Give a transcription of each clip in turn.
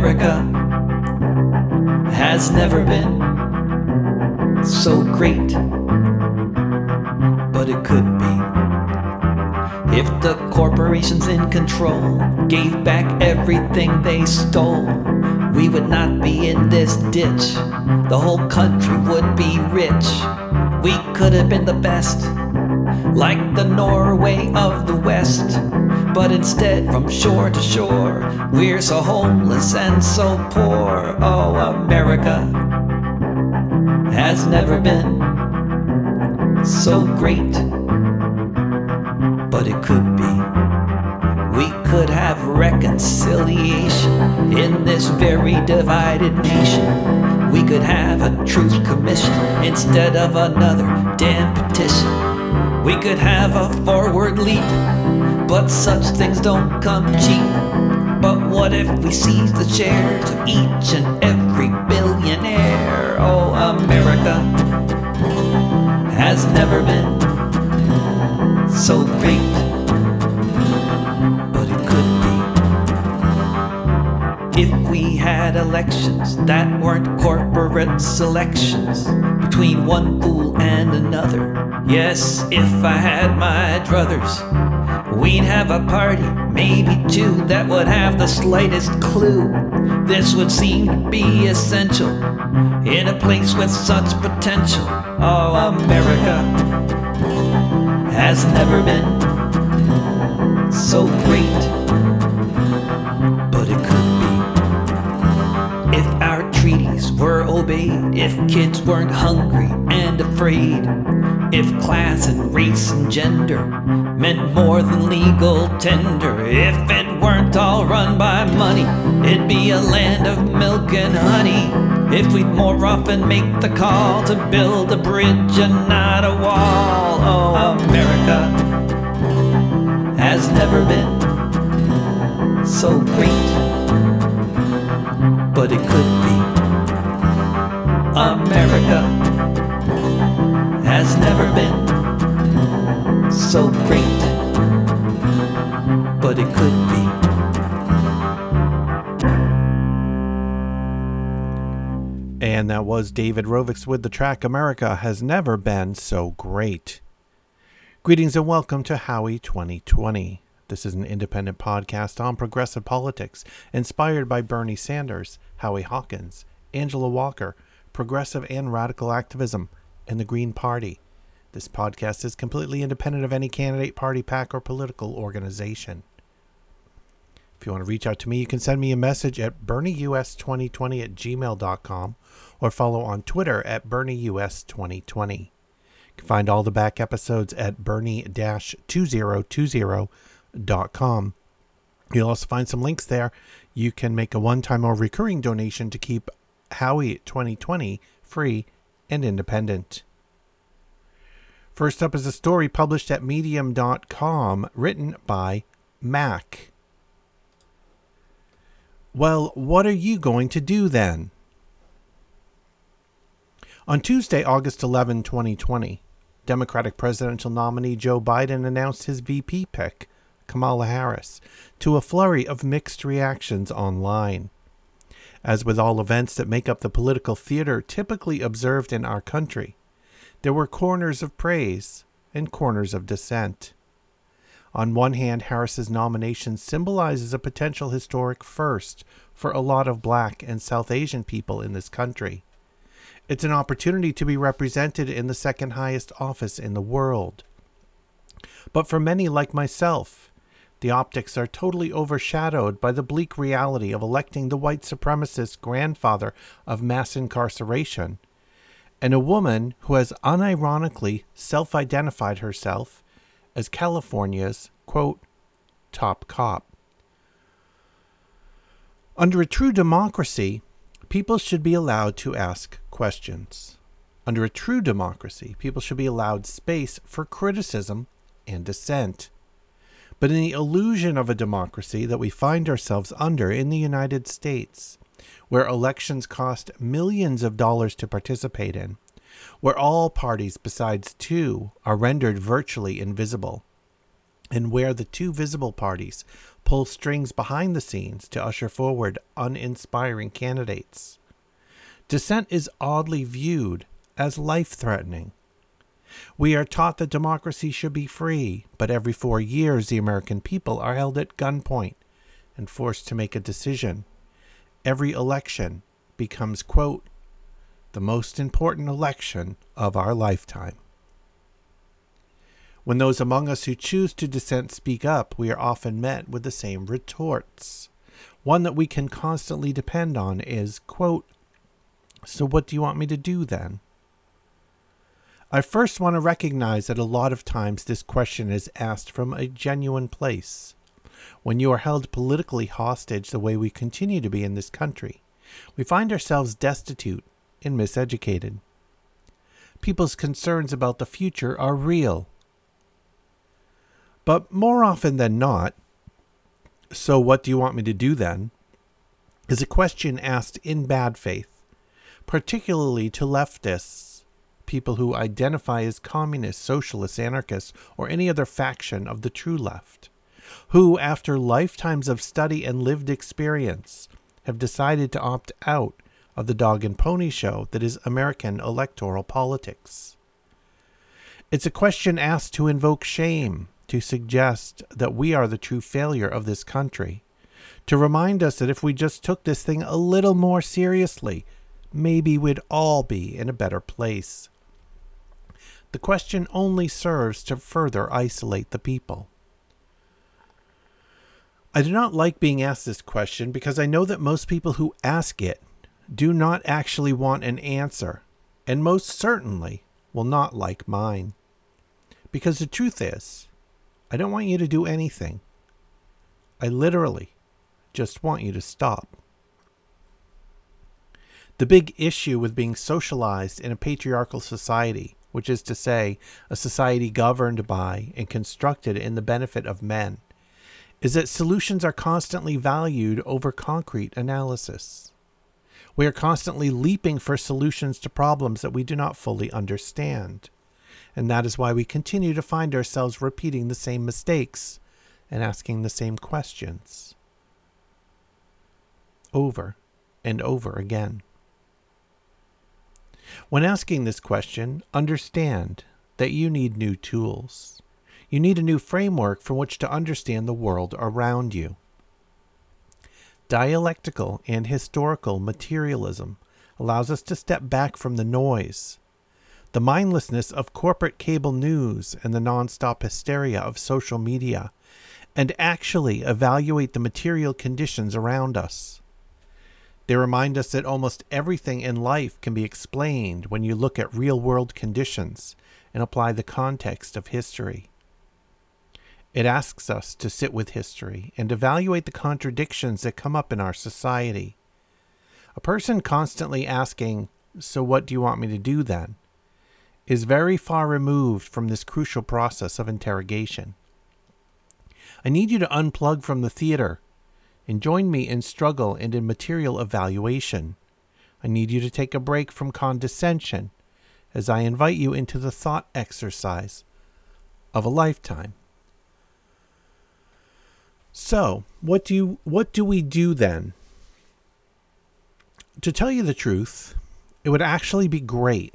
America has never been so great, but it could be. If the corporations in control gave back everything they stole, we would not be in this ditch. The whole country would be rich. We could have been the best, like the Norway of the West. But instead, from shore to shore, we're so homeless and so poor. Oh, America has never been so great, but it could be. We could have reconciliation in this very divided nation. We could have a truth commission instead of another damn petition. We could have a forward leap, but such things don't come cheap. But what if we seize the shares of each and every billionaire? Oh, America has never been so great, but it could be. If we had elections that weren't corporate selections between one fool and another, yes, if I had my druthers. We'd have a party, maybe two, that would have the slightest clue. This would seem to be essential in a place with such potential. Oh, America has never been so great, but it could be. If our treaties were obeyed, if kids weren't hungry and afraid, if class and race and gender meant more than legal tender, if it weren't all run by money, it'd be a land of milk and honey. If we'd more often make the call to build a bridge and not a wall, oh, America has never been so great, but it could be. America has never been so great, but it could be. And that was David Rovics with the track America Has Never Been So Great. Greetings and welcome to Howie 2020. This is an independent podcast on progressive politics inspired by Bernie Sanders, Howie Hawkins, Angela Walker, progressive and radical activism, and the Green Party. This podcast is completely independent of any candidate, party, PAC, or political organization. If you want to reach out to me, you can send me a message at bernieus2020 at gmail.com or follow on Twitter at bernieus2020. You can find all the back episodes at bernie-2020.com. You'll also find some links there. You can make a one-time or recurring donation to keep Howie 2020 free and independent. First up is a story published at medium.com written by Mac. Well, what are you going to do then? On Tuesday, August 11, 2020, Democratic presidential nominee Joe Biden announced his VP pick, Kamala Harris, to a flurry of mixed reactions online. As with all events that make up the political theater typically observed in our country, there were corners of praise and corners of dissent. On one hand, Harris's nomination symbolizes a potential historic first for a lot of black and South Asian people in this country. It's an opportunity to be represented in the second highest office in the world. But for many like myself, the optics are totally overshadowed by the bleak reality of electing the white supremacist grandfather of mass incarceration, and a woman who has unironically self identified herself as California's, quote, top cop. Under a true democracy, people should be allowed to ask questions. Under a true democracy, people should be allowed space for criticism and dissent. But in the illusion of a democracy that we find ourselves under in the United States, where elections cost millions of dollars to participate in, where all parties besides two are rendered virtually invisible, and where the two visible parties pull strings behind the scenes to usher forward uninspiring candidates. Dissent is oddly viewed as life threatening. We are taught that democracy should be free, but every four years the American people are held at gunpoint and forced to make a decision. Every election becomes, quote, the most important election of our lifetime. When those among us who choose to dissent speak up, we are often met with the same retorts. One that we can constantly depend on is, quote, So what do you want me to do then? I first want to recognize that a lot of times this question is asked from a genuine place. When you are held politically hostage the way we continue to be in this country, we find ourselves destitute and miseducated. People's concerns about the future are real but more often than not, so what do you want me to do then? is a question asked in bad faith, particularly to leftists, people who identify as communists, socialists, anarchists, or any other faction of the true left, who, after lifetimes of study and lived experience, have decided to opt out of the dog and pony show that is American electoral politics. It's a question asked to invoke shame, to suggest that we are the true failure of this country, to remind us that if we just took this thing a little more seriously, maybe we'd all be in a better place. The question only serves to further isolate the people. I do not like being asked this question because I know that most people who ask it do not actually want an answer, and most certainly will not like mine. Because the truth is, I don't want you to do anything. I literally just want you to stop. The big issue with being socialized in a patriarchal society, which is to say, a society governed by and constructed in the benefit of men, is that solutions are constantly valued over concrete analysis. We are constantly leaping for solutions to problems that we do not fully understand and that is why we continue to find ourselves repeating the same mistakes and asking the same questions over and over again. When asking this question, understand that you need new tools. You need a new framework from which to understand the world around you. Dialectical and historical materialism allows us to step back from the noise the mindlessness of corporate cable news and the nonstop hysteria of social media, and actually evaluate the material conditions around us. They remind us that almost everything in life can be explained when you look at real world conditions and apply the context of history. It asks us to sit with history and evaluate the contradictions that come up in our society. A person constantly asking, So what do you want me to do then? is very far removed from this crucial process of interrogation. I need you to unplug from the theater and join me in struggle and in material evaluation. I need you to take a break from condescension as I invite you into the thought exercise of a lifetime. So, what do you, what do we do then? To tell you the truth, it would actually be great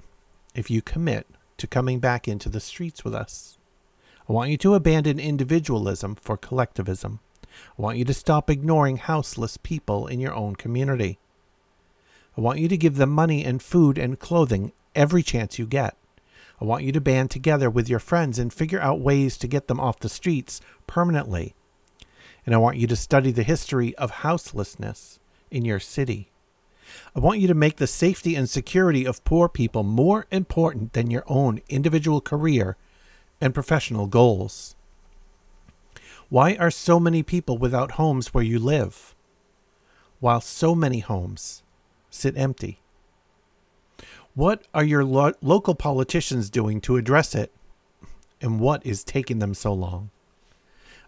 if you commit to coming back into the streets with us. I want you to abandon individualism for collectivism. I want you to stop ignoring houseless people in your own community. I want you to give them money and food and clothing every chance you get. I want you to band together with your friends and figure out ways to get them off the streets permanently. And I want you to study the history of houselessness in your city. I want you to make the safety and security of poor people more important than your own individual career and professional goals. Why are so many people without homes where you live, while so many homes sit empty? What are your lo- local politicians doing to address it, and what is taking them so long?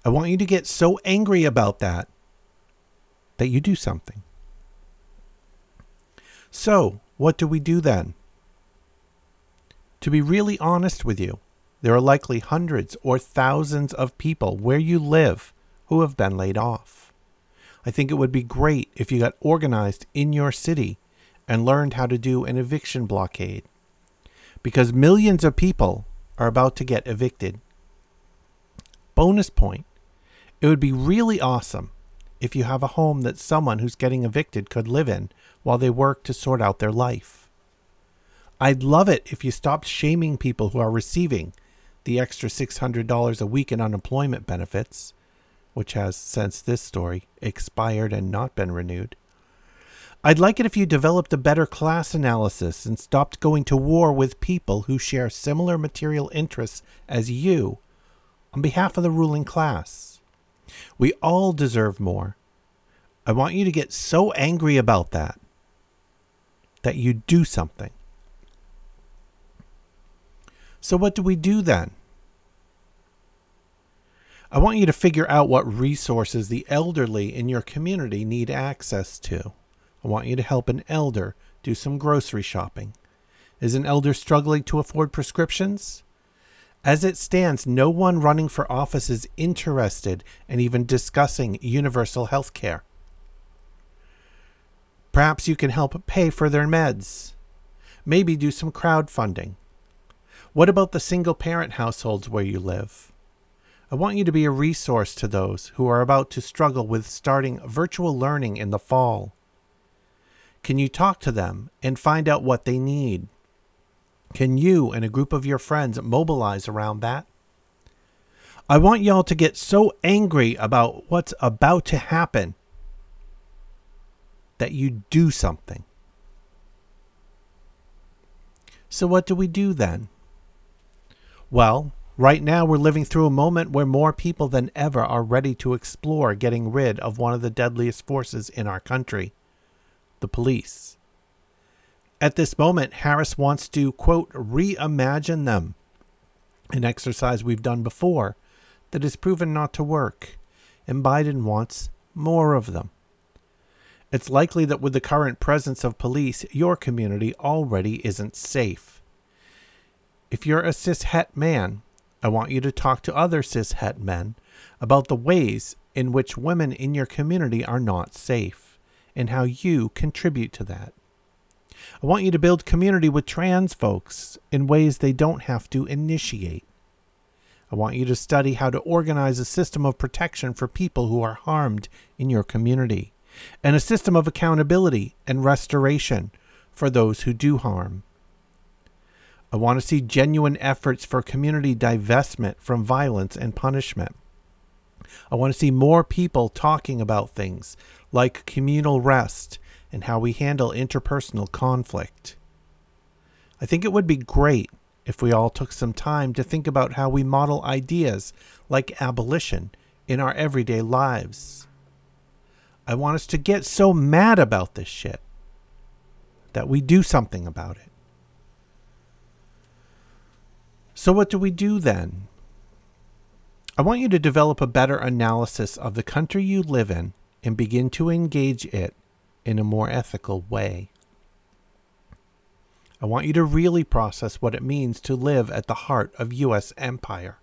I want you to get so angry about that that you do something. So, what do we do then? To be really honest with you, there are likely hundreds or thousands of people where you live who have been laid off. I think it would be great if you got organized in your city and learned how to do an eviction blockade. Because millions of people are about to get evicted. Bonus point it would be really awesome if you have a home that someone who's getting evicted could live in while they work to sort out their life. I'd love it if you stopped shaming people who are receiving the extra $600 a week in unemployment benefits, which has, since this story, expired and not been renewed. I'd like it if you developed a better class analysis and stopped going to war with people who share similar material interests as you on behalf of the ruling class. We all deserve more. I want you to get so angry about that that you do something. So, what do we do then? I want you to figure out what resources the elderly in your community need access to. I want you to help an elder do some grocery shopping. Is an elder struggling to afford prescriptions? As it stands, no one running for office is interested in even discussing universal health care. Perhaps you can help pay for their meds. Maybe do some crowdfunding. What about the single parent households where you live? I want you to be a resource to those who are about to struggle with starting virtual learning in the fall. Can you talk to them and find out what they need? Can you and a group of your friends mobilize around that? I want y'all to get so angry about what's about to happen that you do something. So, what do we do then? Well, right now we're living through a moment where more people than ever are ready to explore getting rid of one of the deadliest forces in our country the police. At this moment, Harris wants to, quote, reimagine them, an exercise we've done before that has proven not to work, and Biden wants more of them. It's likely that with the current presence of police, your community already isn't safe. If you're a cishet man, I want you to talk to other cishet men about the ways in which women in your community are not safe and how you contribute to that. I want you to build community with trans folks in ways they don't have to initiate. I want you to study how to organize a system of protection for people who are harmed in your community, and a system of accountability and restoration for those who do harm. I want to see genuine efforts for community divestment from violence and punishment. I want to see more people talking about things like communal rest and how we handle interpersonal conflict. I think it would be great if we all took some time to think about how we model ideas like abolition in our everyday lives. I want us to get so mad about this shit that we do something about it. So, what do we do then? I want you to develop a better analysis of the country you live in and begin to engage it in a more ethical way. I want you to really process what it means to live at the heart of U.S. empire.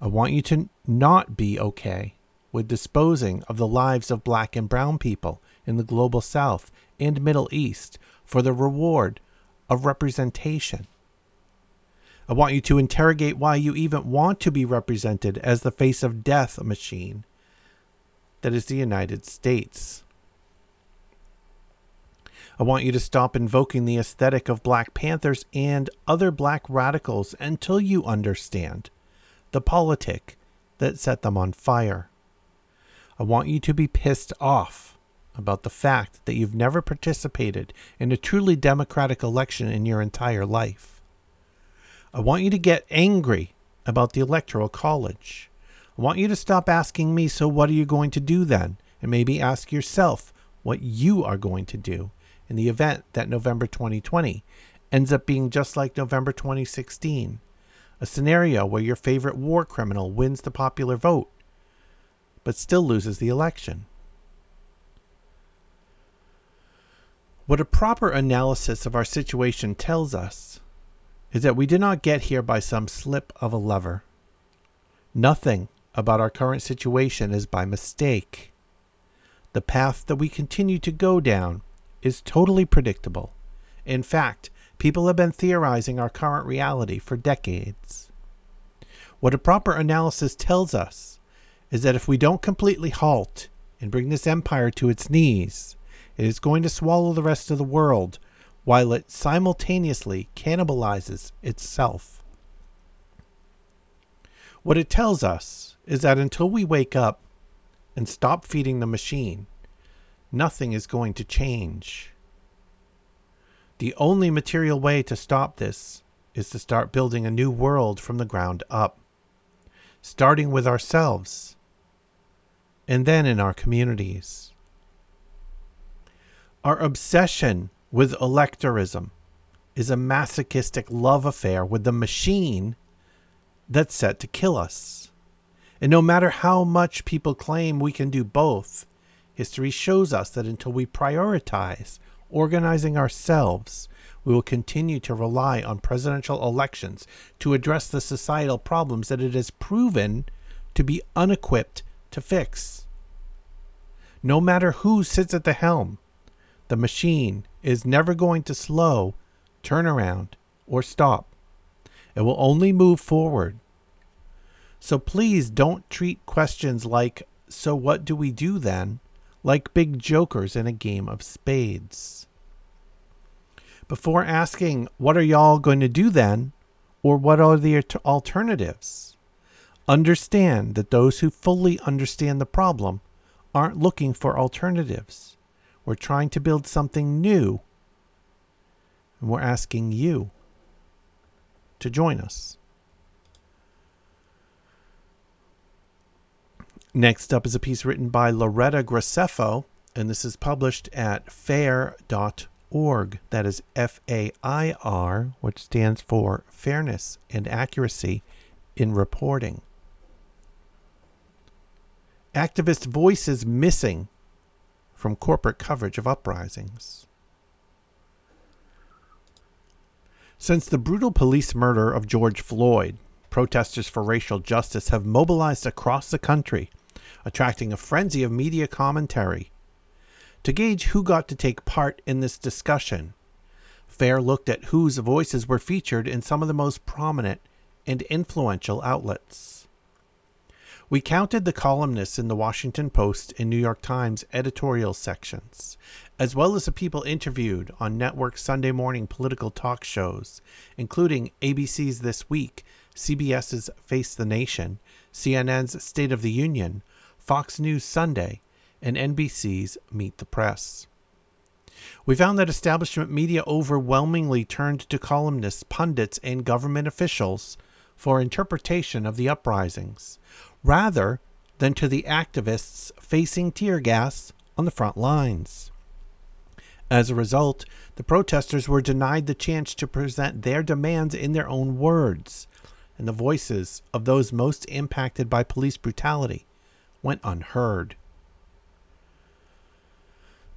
I want you to not be okay with disposing of the lives of black and brown people in the global south and Middle East for the reward of representation. I want you to interrogate why you even want to be represented as the face of death machine that is the United States. I want you to stop invoking the aesthetic of Black Panthers and other black radicals until you understand the politic that set them on fire. I want you to be pissed off about the fact that you've never participated in a truly democratic election in your entire life. I want you to get angry about the Electoral College. I want you to stop asking me, so what are you going to do then? And maybe ask yourself what you are going to do in the event that November 2020 ends up being just like November 2016, a scenario where your favorite war criminal wins the popular vote, but still loses the election. What a proper analysis of our situation tells us is that we did not get here by some slip of a lever. Nothing about our current situation is by mistake. The path that we continue to go down is totally predictable. In fact, people have been theorizing our current reality for decades. What a proper analysis tells us is that if we don't completely halt and bring this empire to its knees, it is going to swallow the rest of the world while it simultaneously cannibalizes itself. What it tells us is that until we wake up and stop feeding the machine, nothing is going to change. The only material way to stop this is to start building a new world from the ground up, starting with ourselves and then in our communities. Our obsession with electorism is a masochistic love affair with the machine that's set to kill us. And no matter how much people claim we can do both, history shows us that until we prioritize organizing ourselves, we will continue to rely on presidential elections to address the societal problems that it has proven to be unequipped to fix. No matter who sits at the helm, the machine is never going to slow, turn around, or stop. It will only move forward. So please don't treat questions like, so what do we do then, like big jokers in a game of spades. Before asking, what are y'all going to do then, or what are the alternatives? Understand that those who fully understand the problem aren't looking for alternatives. We're trying to build something new. And we're asking you to join us. Next up is a piece written by Loretta Graceffo, and this is published at fair.org. That is F A I R, which stands for Fairness and Accuracy in Reporting. Activist voices missing from corporate coverage of uprisings. Since the brutal police murder of George Floyd, protesters for racial justice have mobilized across the country, attracting a frenzy of media commentary. To gauge who got to take part in this discussion, Fair looked at whose voices were featured in some of the most prominent and influential outlets. We counted the columnists in the Washington Post and New York Times editorial sections, as well as the people interviewed on network Sunday morning political talk shows, including ABC's This Week, CBS's Face the Nation, CNN's State of the Union, Fox News Sunday, and NBC's Meet the Press. We found that establishment media overwhelmingly turned to columnists, pundits, and government officials for interpretation of the uprisings, rather than to the activists facing tear gas on the front lines. As a result, the protesters were denied the chance to present their demands in their own words, and the voices of those most impacted by police brutality went unheard.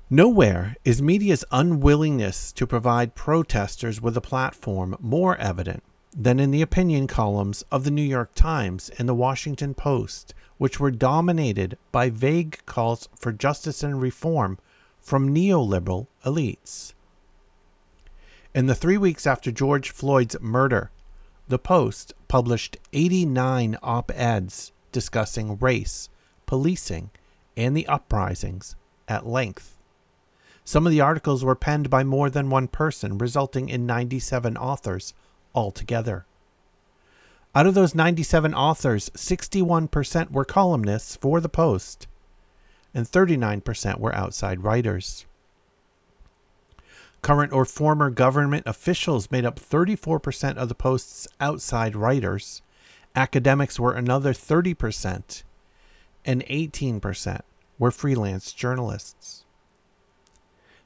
Nowhere is media's unwillingness to provide protesters with a platform more evident than in the opinion columns of the New York Times and the Washington Post, which were dominated by vague calls for justice and reform from neoliberal elites. In the three weeks after George Floyd's murder, the Post published 89 op eds discussing race, policing, and the uprisings at length. Some of the articles were penned by more than one person, resulting in 97 authors altogether. Out of those 97 authors, 61% were columnists for the Post, and 39% were outside writers. Current or former government officials made up 34% of the Post's outside writers. Academics were another 30%, and 18% were freelance journalists.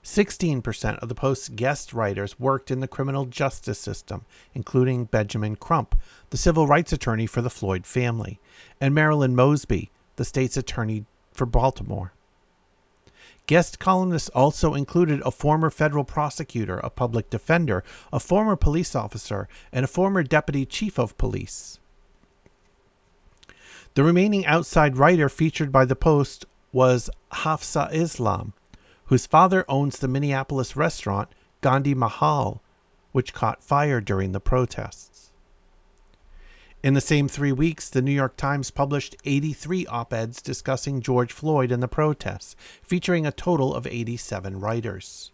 16% of the Post's guest writers worked in the criminal justice system, including Benjamin Crump, the civil rights attorney for the Floyd family, and Marilyn Mosby, the state's attorney for Baltimore. Guest columnists also included a former federal prosecutor, a public defender, a former police officer, and a former deputy chief of police. The remaining outside writer featured by the Post was Hafsa Islam, whose father owns the Minneapolis restaurant Gandhi Mahal, which caught fire during the protests. In the same three weeks, the New York Times published 83 op eds discussing George Floyd and the protests, featuring a total of 87 writers.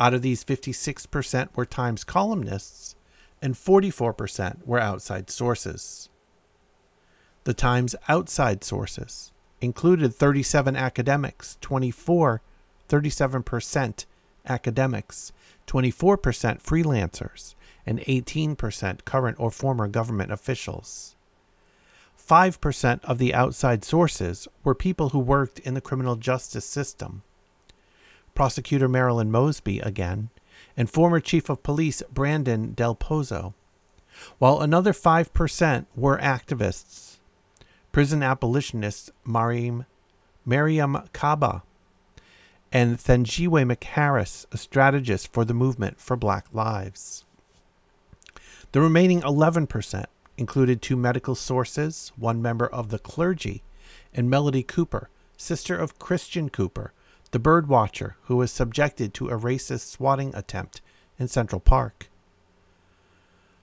Out of these, 56% were Times columnists, and 44% were outside sources. The Times' outside sources included 37 academics, 24, 37% academics, 24% freelancers, and 18% current or former government officials. 5% of the outside sources were people who worked in the criminal justice system. Prosecutor Marilyn Mosby, again, and former Chief of Police Brandon Del Pozo, while another 5% were activists prison abolitionist Mariame, Mariame Kaba, and Thenjiwe McHarris, a strategist for the movement for Black Lives. The remaining 11% included two medical sources, one member of the clergy, and Melody Cooper, sister of Christian Cooper, the bird watcher who was subjected to a racist swatting attempt in Central Park.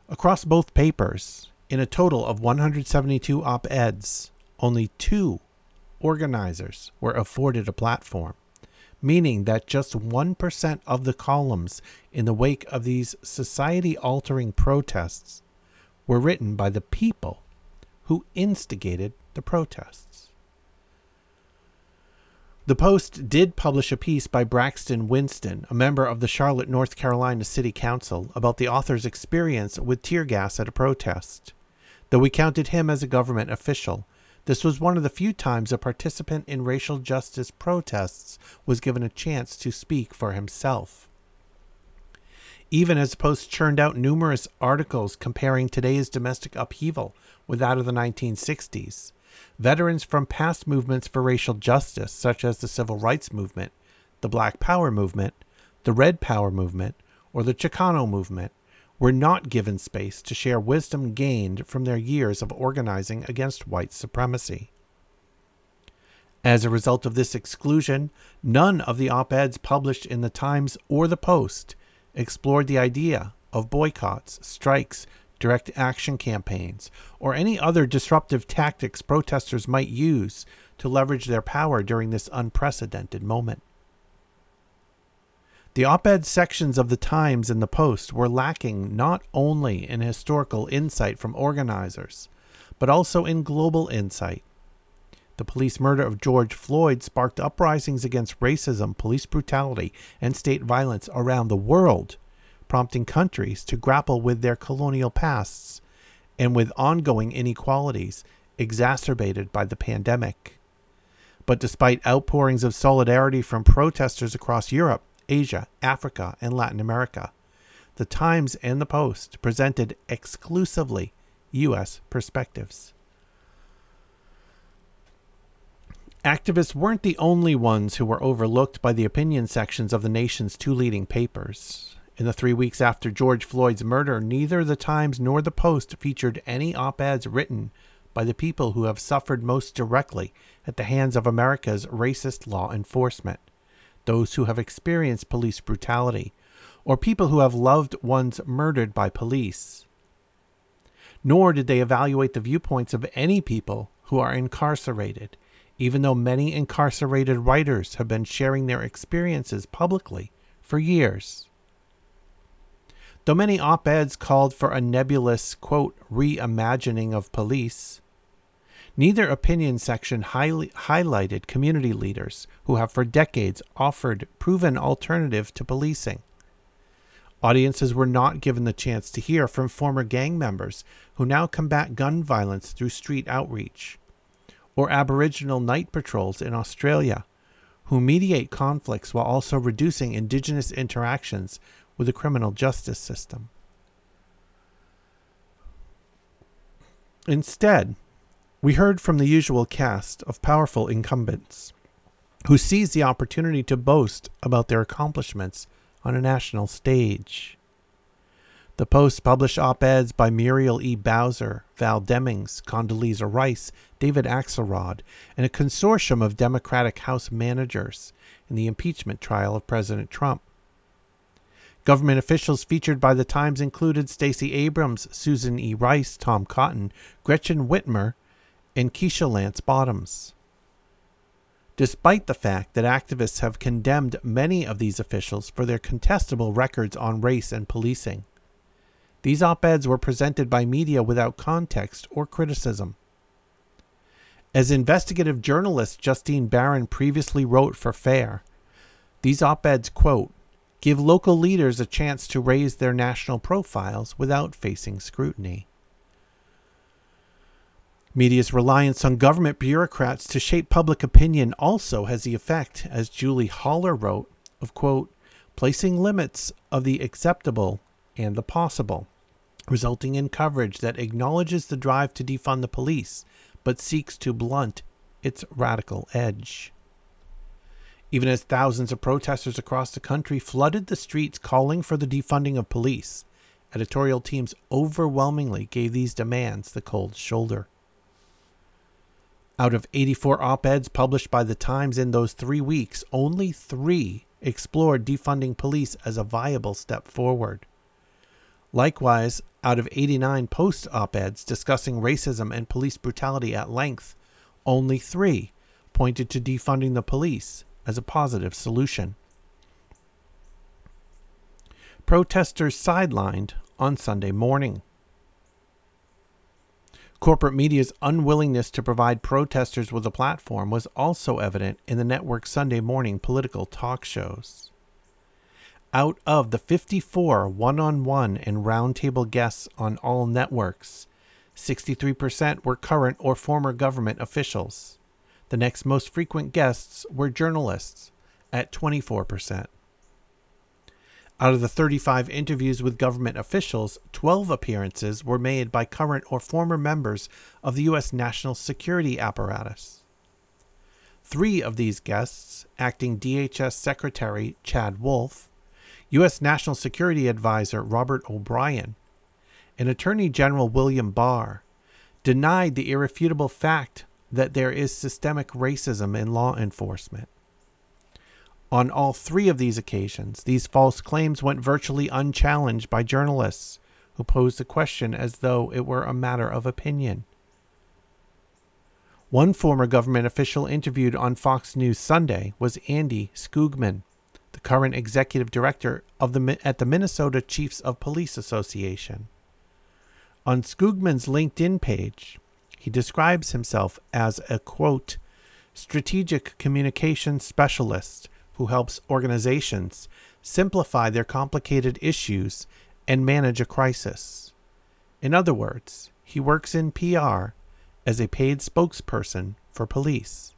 Across both papers, in a total of 172 op eds, only two organizers were afforded a platform, meaning that just 1% of the columns in the wake of these society altering protests were written by the people who instigated the protests. The Post did publish a piece by Braxton Winston, a member of the Charlotte, North Carolina City Council, about the author's experience with tear gas at a protest. Though we counted him as a government official, this was one of the few times a participant in racial justice protests was given a chance to speak for himself. Even as Post churned out numerous articles comparing today's domestic upheaval with that of the 1960s, veterans from past movements for racial justice, such as the Civil Rights Movement, the Black Power Movement, the Red Power Movement, or the Chicano Movement, were not given space to share wisdom gained from their years of organizing against white supremacy. As a result of this exclusion, none of the op eds published in the Times or the Post explored the idea of boycotts, strikes, direct action campaigns, or any other disruptive tactics protesters might use to leverage their power during this unprecedented moment. The op ed sections of the Times and the Post were lacking not only in historical insight from organizers, but also in global insight. The police murder of George Floyd sparked uprisings against racism, police brutality, and state violence around the world, prompting countries to grapple with their colonial pasts and with ongoing inequalities exacerbated by the pandemic. But despite outpourings of solidarity from protesters across Europe, Asia, Africa, and Latin America. The Times and the Post presented exclusively U.S. perspectives. Activists weren't the only ones who were overlooked by the opinion sections of the nation's two leading papers. In the three weeks after George Floyd's murder, neither the Times nor the Post featured any op eds written by the people who have suffered most directly at the hands of America's racist law enforcement those who have experienced police brutality, or people who have loved ones murdered by police. Nor did they evaluate the viewpoints of any people who are incarcerated, even though many incarcerated writers have been sharing their experiences publicly for years. Though many op eds called for a nebulous, quote, reimagining of police, Neither opinion section highly, highlighted community leaders who have for decades offered proven alternative to policing. Audiences were not given the chance to hear from former gang members who now combat gun violence through street outreach, or Aboriginal night patrols in Australia who mediate conflicts while also reducing Indigenous interactions with the criminal justice system. Instead, we heard from the usual cast of powerful incumbents who seized the opportunity to boast about their accomplishments on a national stage. The Post published op eds by Muriel E. Bowser, Val Demings, Condoleezza Rice, David Axelrod, and a consortium of Democratic House managers in the impeachment trial of President Trump. Government officials featured by the Times included Stacey Abrams, Susan E. Rice, Tom Cotton, Gretchen Whitmer, and Keisha Lance Bottoms. Despite the fact that activists have condemned many of these officials for their contestable records on race and policing, these op eds were presented by media without context or criticism. As investigative journalist Justine Barron previously wrote for FAIR, these op eds, quote, give local leaders a chance to raise their national profiles without facing scrutiny. Media's reliance on government bureaucrats to shape public opinion also has the effect, as Julie Hollar wrote, of quote, placing limits of the acceptable and the possible, resulting in coverage that acknowledges the drive to defund the police but seeks to blunt its radical edge. Even as thousands of protesters across the country flooded the streets calling for the defunding of police, editorial teams overwhelmingly gave these demands the cold shoulder. Out of 84 op eds published by The Times in those three weeks, only three explored defunding police as a viable step forward. Likewise, out of 89 post op eds discussing racism and police brutality at length, only three pointed to defunding the police as a positive solution. Protesters sidelined on Sunday morning. Corporate media's unwillingness to provide protesters with a platform was also evident in the network's Sunday morning political talk shows out of the 54 one on one and roundtable guests on all networks, 63% were current or former government officials. The next most frequent guests were journalists at 24%. Out of the 35 interviews with government officials, 12 appearances were made by current or former members of the U.S. national security apparatus. Three of these guests, acting DHS Secretary Chad Wolf, U.S. National Security Advisor Robert O'Brien and Attorney General William Barr denied the irrefutable fact that there is systemic racism in law enforcement. On all three of these occasions, these false claims went virtually unchallenged by journalists who posed the question as though it were a matter of opinion. One former government official interviewed on Fox News Sunday was Andy Skoogman, the current executive director of the at the Minnesota Chiefs of Police Association. On Skoogman's LinkedIn page, he describes himself as a quote strategic communication specialist who helps organizations simplify their complicated issues and manage a crisis. In other words, he works in PR as a paid spokesperson for police.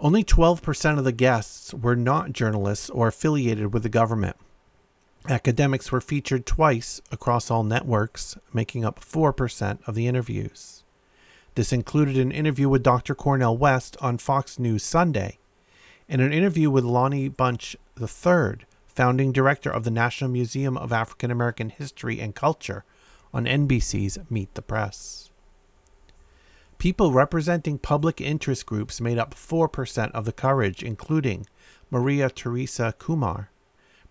Only 12% of the guests were not journalists or affiliated with the government. Academics were featured twice across all networks, making up 4% of the interviews. This included an interview with Dr. Cornel West on Fox News Sunday and an interview with Lonnie Bunch III, founding director of the National Museum of African American History and Culture, on NBC's Meet the Press. People representing public interest groups made up 4% of the coverage, including Maria Teresa Kumar,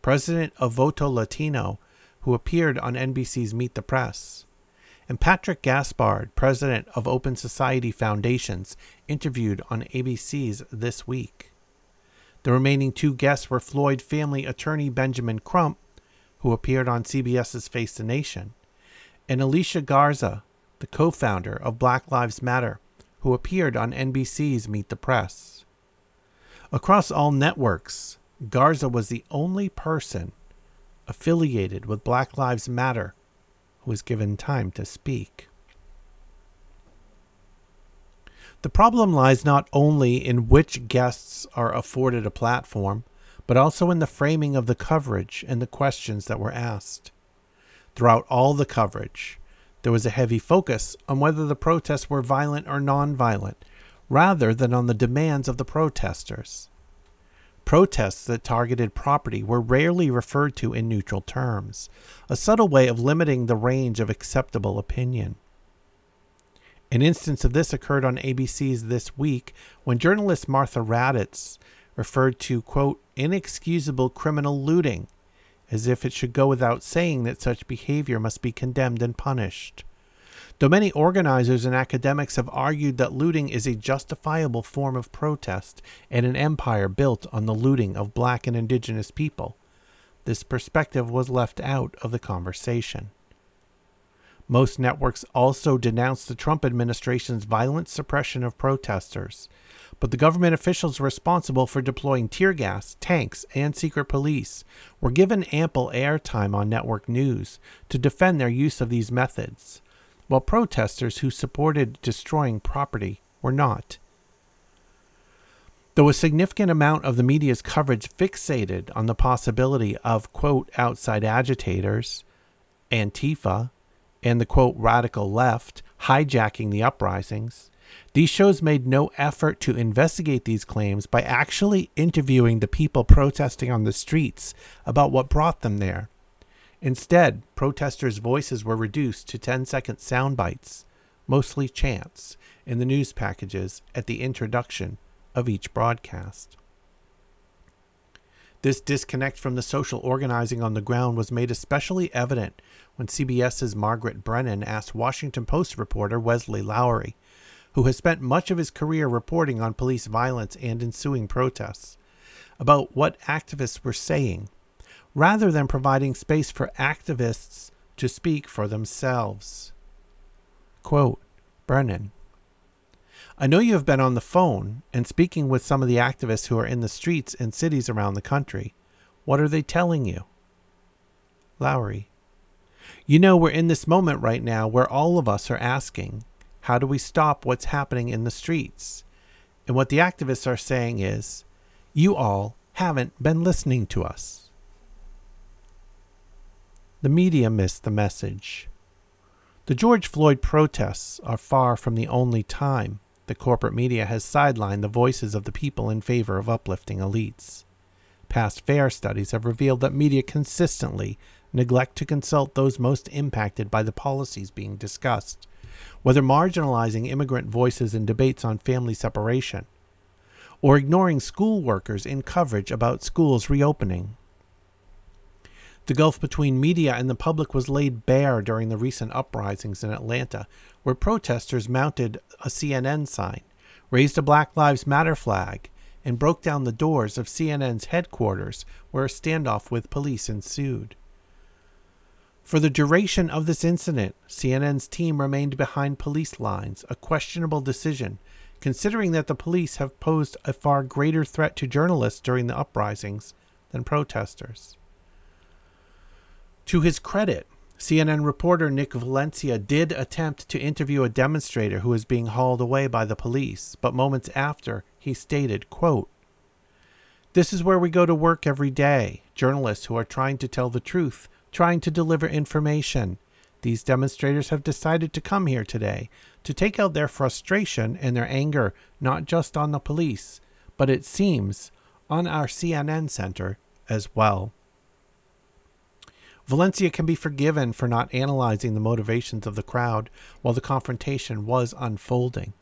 president of Voto Latino, who appeared on NBC's Meet the Press, and Patrick Gaspard, president of Open Society Foundations, interviewed on ABC's This Week. The remaining two guests were Floyd family attorney Benjamin Crump, who appeared on CBS's Face the Nation, and Alicia Garza, the co founder of Black Lives Matter, who appeared on NBC's Meet the Press. Across all networks, Garza was the only person affiliated with Black Lives Matter who was given time to speak. The problem lies not only in which guests are afforded a platform, but also in the framing of the coverage and the questions that were asked. Throughout all the coverage, there was a heavy focus on whether the protests were violent or nonviolent, rather than on the demands of the protesters. Protests that targeted property were rarely referred to in neutral terms, a subtle way of limiting the range of acceptable opinion. An instance of this occurred on ABC's This Week when journalist Martha Raddatz referred to, quote, inexcusable criminal looting, as if it should go without saying that such behavior must be condemned and punished. Though many organizers and academics have argued that looting is a justifiable form of protest and an empire built on the looting of black and indigenous people, this perspective was left out of the conversation. Most networks also denounced the Trump administration's violent suppression of protesters, but the government officials responsible for deploying tear gas, tanks, and secret police were given ample airtime on network news to defend their use of these methods while protesters who supported destroying property were not. Though a significant amount of the media's coverage fixated on the possibility of, quote, outside agitators, Antifa, and the, quote, radical left hijacking the uprisings, these shows made no effort to investigate these claims by actually interviewing the people protesting on the streets about what brought them there. Instead, protesters' voices were reduced to 10 second sound bites, mostly chants, in the news packages at the introduction of each broadcast. This disconnect from the social organizing on the ground was made especially evident when CBS's Margaret Brennan asked Washington Post reporter Wesley Lowery, who has spent much of his career reporting on police violence and ensuing protests, about what activists were saying rather than providing space for activists to speak for themselves. Quote, Brennan. I know you have been on the phone and speaking with some of the activists who are in the streets and cities around the country. What are they telling you? Lowery. You know, we're in this moment right now where all of us are asking, how do we stop what's happening in the streets? And what the activists are saying is, you all haven't been listening to us. The media missed the message. The George Floyd protests are far from the only time the corporate media has sidelined the voices of the people in favor of uplifting elites. Past FAIR studies have revealed that media consistently neglect to consult those most impacted by the policies being discussed, whether marginalizing immigrant voices in debates on family separation, or ignoring school workers in coverage about schools reopening. The gulf between media and the public was laid bare during the recent uprisings in Atlanta, where protesters mounted a CNN sign, raised a Black Lives Matter flag, and broke down the doors of CNN's headquarters, where a standoff with police ensued. For the duration of this incident, CNN's team remained behind police lines, a questionable decision, considering that the police have posed a far greater threat to journalists during the uprisings than protesters. To his credit, CNN reporter Nick Valencia did attempt to interview a demonstrator who was being hauled away by the police, but moments after, he stated, quote, This is where we go to work every day, journalists who are trying to tell the truth, trying to deliver information. These demonstrators have decided to come here today to take out their frustration and their anger not just on the police, but it seems on our CNN center as well. Valencia can be forgiven for not analyzing the motivations of the crowd while the confrontation was unfolding.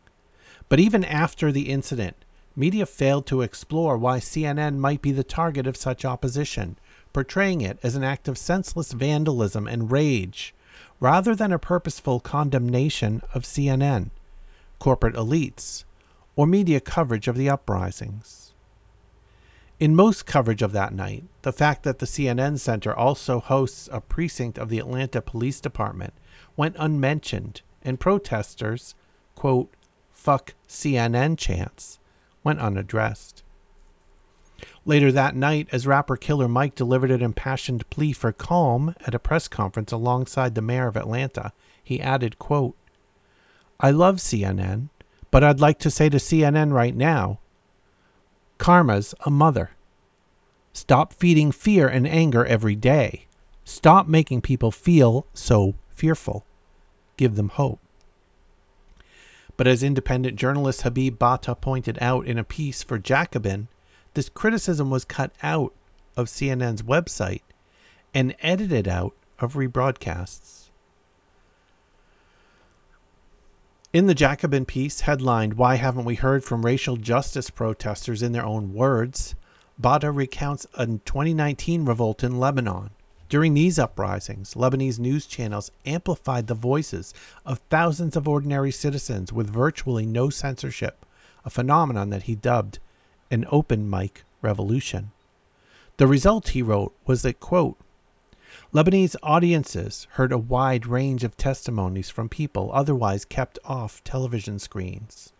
But even after the incident, media failed to explore why CNN might be the target of such opposition, portraying it as an act of senseless vandalism and rage, rather than a purposeful condemnation of CNN, corporate elites, or media coverage of the uprisings. In most coverage of that night, the fact that the CNN Center also hosts a precinct of the Atlanta Police Department went unmentioned, and protesters, quote, fuck CNN chants, went unaddressed. Later that night, as rapper Killer Mike delivered an impassioned plea for calm at a press conference alongside the mayor of Atlanta, he added, quote, I love CNN, but I'd like to say to CNN right now Karma's a mother. Stop feeding fear and anger every day. Stop making people feel so fearful. Give them hope. But as independent journalist Habib Battah pointed out in a piece for Jacobin, this criticism was cut out of CNN's website and edited out of rebroadcasts. In the Jacobin piece, headlined Why Haven't We Heard from Racial Justice Protesters in Their Own Words, Battah recounts a 2019 revolt in Lebanon. During these uprisings, Lebanese news channels amplified the voices of thousands of ordinary citizens with virtually no censorship, a phenomenon that he dubbed an open mic revolution. The result, he wrote, was that, quote, Lebanese audiences heard a wide range of testimonies from people otherwise kept off television screens.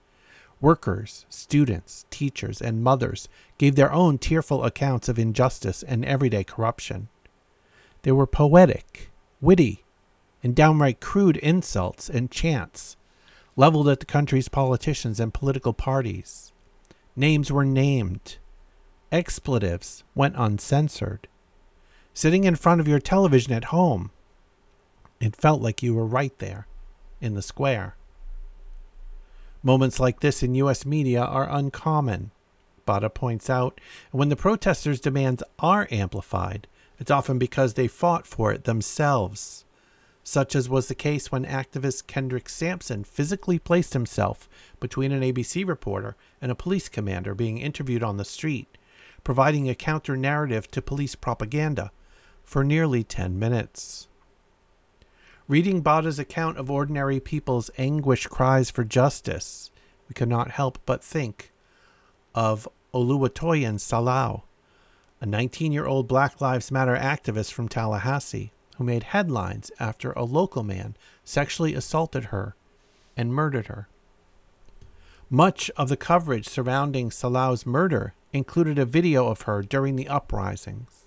Workers, students, teachers, and mothers gave their own tearful accounts of injustice and everyday corruption. They were poetic, witty, and downright crude insults and chants leveled at the country's politicians and political parties. Names were named. Expletives went uncensored. Sitting in front of your television at home, it felt like you were right there in the square. Moments like this in U.S. media are uncommon, Battah points out, and when the protesters' demands are amplified, it's often because they fought for it themselves, such as was the case when activist Kendrick Sampson physically placed himself between an ABC reporter and a police commander being interviewed on the street, providing a counter narrative to police propaganda for nearly 10 minutes. Reading Battah's account of ordinary people's anguish cries for justice, we could not help but think of Oluwatoyin Salau, a 19 year old Black Lives Matter activist from Tallahassee who made headlines after a local man sexually assaulted her and murdered her. Much of the coverage surrounding Salau's murder included a video of her during the uprisings.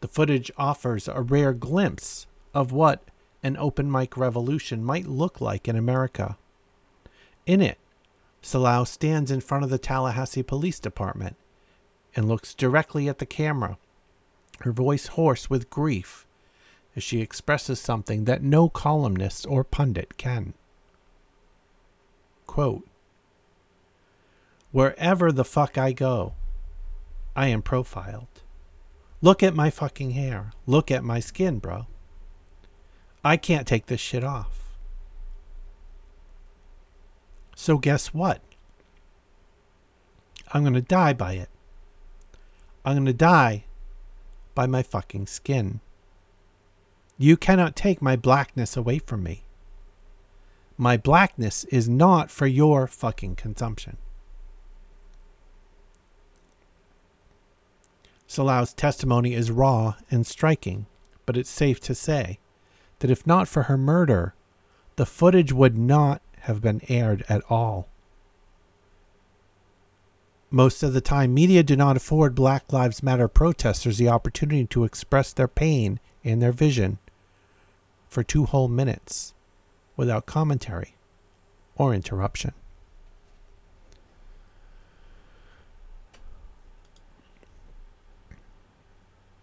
The footage offers a rare glimpse of what an open mic revolution might look like in America. In it, Salau stands in front of the Tallahassee Police Department and looks directly at the camera, her voice hoarse with grief as she expresses something that no columnist or pundit can. Quote, Wherever the fuck I go, I am profiled. Look at my fucking hair. Look at my skin, bro. I can't take this shit off. So, guess what? I'm going to die by it. I'm going to die by my fucking skin. You cannot take my blackness away from me. My blackness is not for your fucking consumption. Salau's testimony is raw and striking, but it's safe to say that if not for her murder, the footage would not have been aired at all. Most of the time, media do not afford Black Lives Matter protesters the opportunity to express their pain and their vision for two whole minutes without commentary or interruption.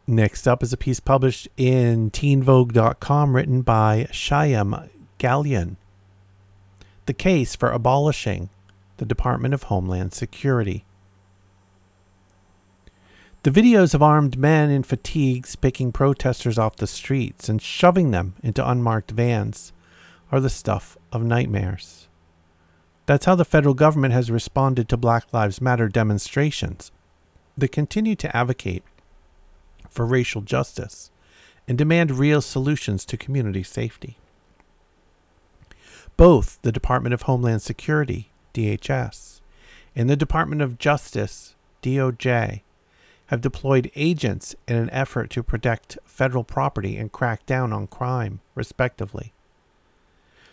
Next up is a piece published in teenvogue.com written by Shyam Gallion. The case for abolishing the Department of Homeland Security. The videos of armed men in fatigues picking protesters off the streets and shoving them into unmarked vans are the stuff of nightmares. That's how the federal government has responded to Black Lives Matter demonstrations. They continue to advocate for racial justice and demand real solutions to community safety. Both the Department of Homeland Security, DHS, and the Department of Justice, DOJ, have deployed agents in an effort to protect federal property and crack down on crime, respectively.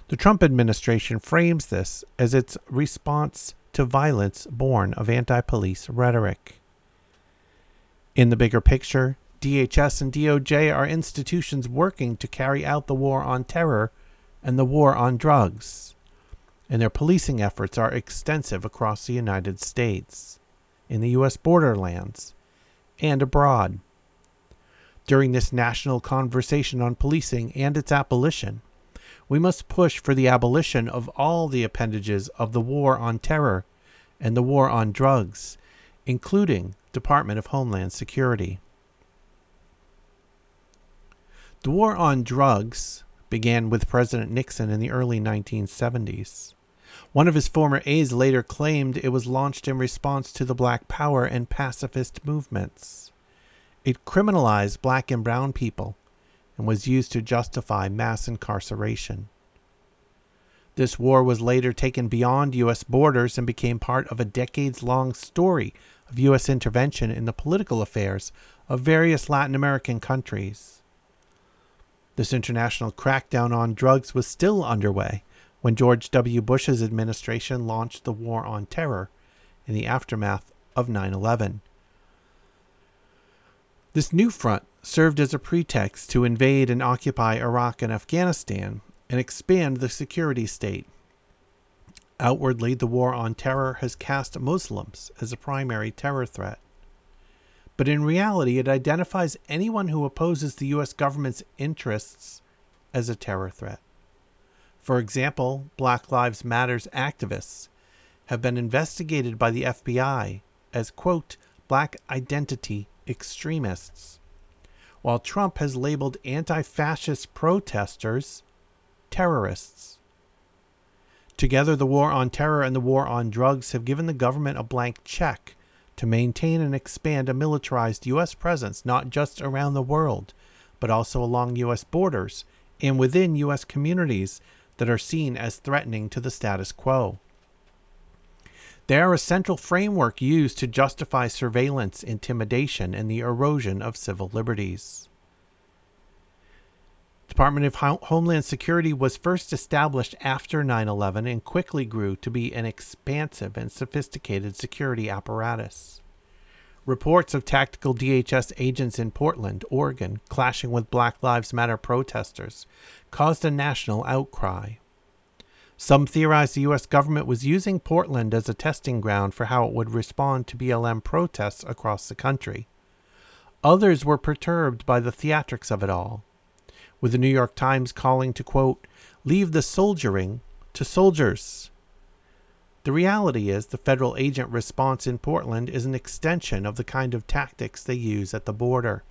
The Trump administration frames this as its response to violence born of anti police rhetoric. In the bigger picture, DHS and DOJ are institutions working to carry out the war on terror and the war on drugs, and their policing efforts are extensive across the United States, in the U.S. borderlands, and abroad. During this national conversation on policing and its abolition, we must push for the abolition of all the appendages of the war on terror and the war on drugs, including Department of Homeland Security. The war on drugs began with President Nixon in the early 1970s. One of his former aides later claimed it was launched in response to the Black Power and pacifist movements. It criminalized black and brown people and was used to justify mass incarceration. This war was later taken beyond U.S. borders and became part of a decades long story of U.S. intervention in the political affairs of various Latin American countries. This international crackdown on drugs was still underway when George W. Bush's administration launched the War on Terror in the aftermath of 9 11. This new front served as a pretext to invade and occupy Iraq and Afghanistan and expand the security state. Outwardly, the war on terror has cast Muslims as a primary terror threat. But in reality, it identifies anyone who opposes the U.S. government's interests as a terror threat. For example, Black Lives Matters activists have been investigated by the FBI as, quote, black identity extremists, while Trump has labeled anti fascist protesters terrorists. Together, the war on terror and the war on drugs have given the government a blank check to maintain and expand a militarized U.S. presence not just around the world, but also along U.S. borders and within U.S. communities that are seen as threatening to the status quo. They are a central framework used to justify surveillance, intimidation, and the erosion of civil liberties. Department of Homeland Security was first established after 9 11 and quickly grew to be an expansive and sophisticated security apparatus. Reports of tactical DHS agents in Portland, Oregon, clashing with Black Lives Matter protesters caused a national outcry. Some theorized the U.S. government was using Portland as a testing ground for how it would respond to BLM protests across the country. Others were perturbed by the theatrics of it all, with the New York Times calling to, quote, leave the soldiering to soldiers. The reality is the federal agent response in Portland is an extension of the kind of tactics they use at the border.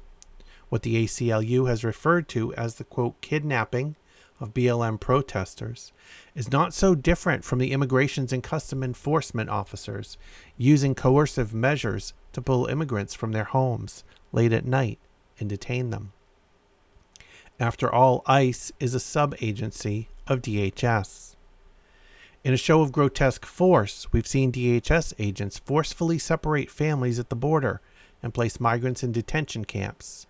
What the ACLU has referred to as the quote kidnapping of BLM protesters is not so different from the Immigrations and Custom Enforcement officers using coercive measures to pull immigrants from their homes late at night and detain them. After all, ICE is a sub agency of DHS. In a show of grotesque force, we've seen DHS agents forcefully separate families at the border and place migrants in detention camps.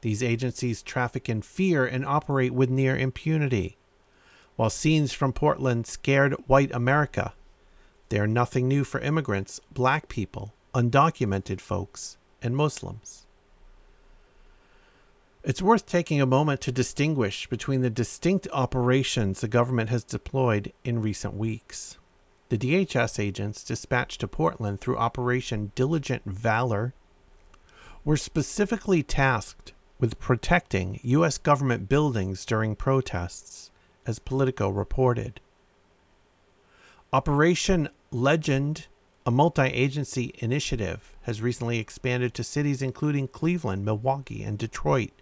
These agencies traffic in fear and operate with near impunity. While scenes from Portland scared white America, they are nothing new for immigrants, black people, undocumented folks, and Muslims. It's worth taking a moment to distinguish between the distinct operations the government has deployed in recent weeks. The DHS agents dispatched to Portland through Operation Diligent Valor were specifically tasked with protecting U.S. government buildings during protests, as Politico reported. Operation Legend, a multi agency initiative, has recently expanded to cities including Cleveland, Milwaukee, and Detroit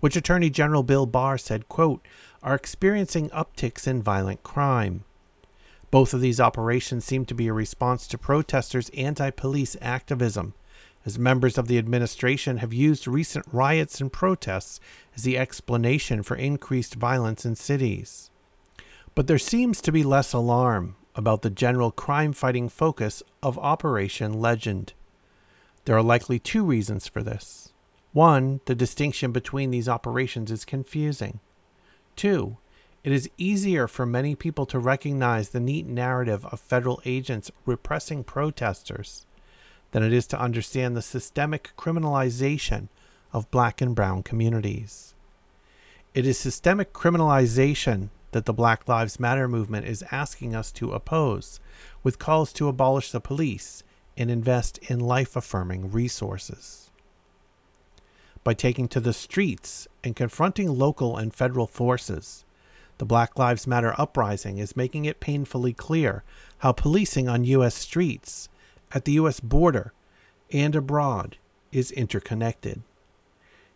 which Attorney General Bill Barr said, quote, are experiencing upticks in violent crime. Both of these operations seem to be a response to protesters' anti police activism, as members of the administration have used recent riots and protests as the explanation for increased violence in cities. But there seems to be less alarm about the general crime fighting focus of Operation Legend. There are likely two reasons for this. One, the distinction between these operations is confusing. Two, it is easier for many people to recognize the neat narrative of federal agents repressing protesters than it is to understand the systemic criminalization of black and brown communities. It is systemic criminalization that the Black Lives Matter movement is asking us to oppose, with calls to abolish the police and invest in life affirming resources by taking to the streets and confronting local and federal forces. The Black Lives Matter uprising is making it painfully clear how policing on U.S. streets, at the U.S. border, and abroad is interconnected.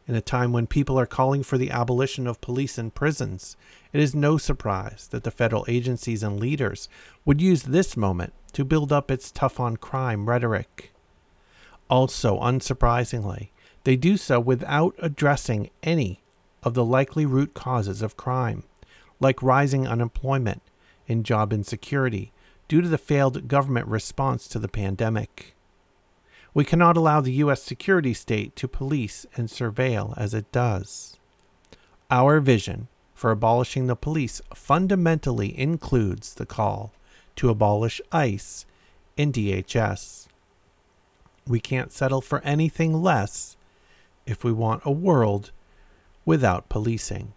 In a time when people are calling for the abolition of police and prisons, it is no surprise that the federal agencies and leaders would use this moment to build up its tough on crime rhetoric. Also, unsurprisingly, they do so without addressing any of the likely root causes of crime, like rising unemployment and job insecurity due to the failed government response to the pandemic. We cannot allow the U.S. security state to police and surveil as it does. Our vision for abolishing the police fundamentally includes the call to abolish ICE and DHS. We can't settle for anything less if we want a world without policing.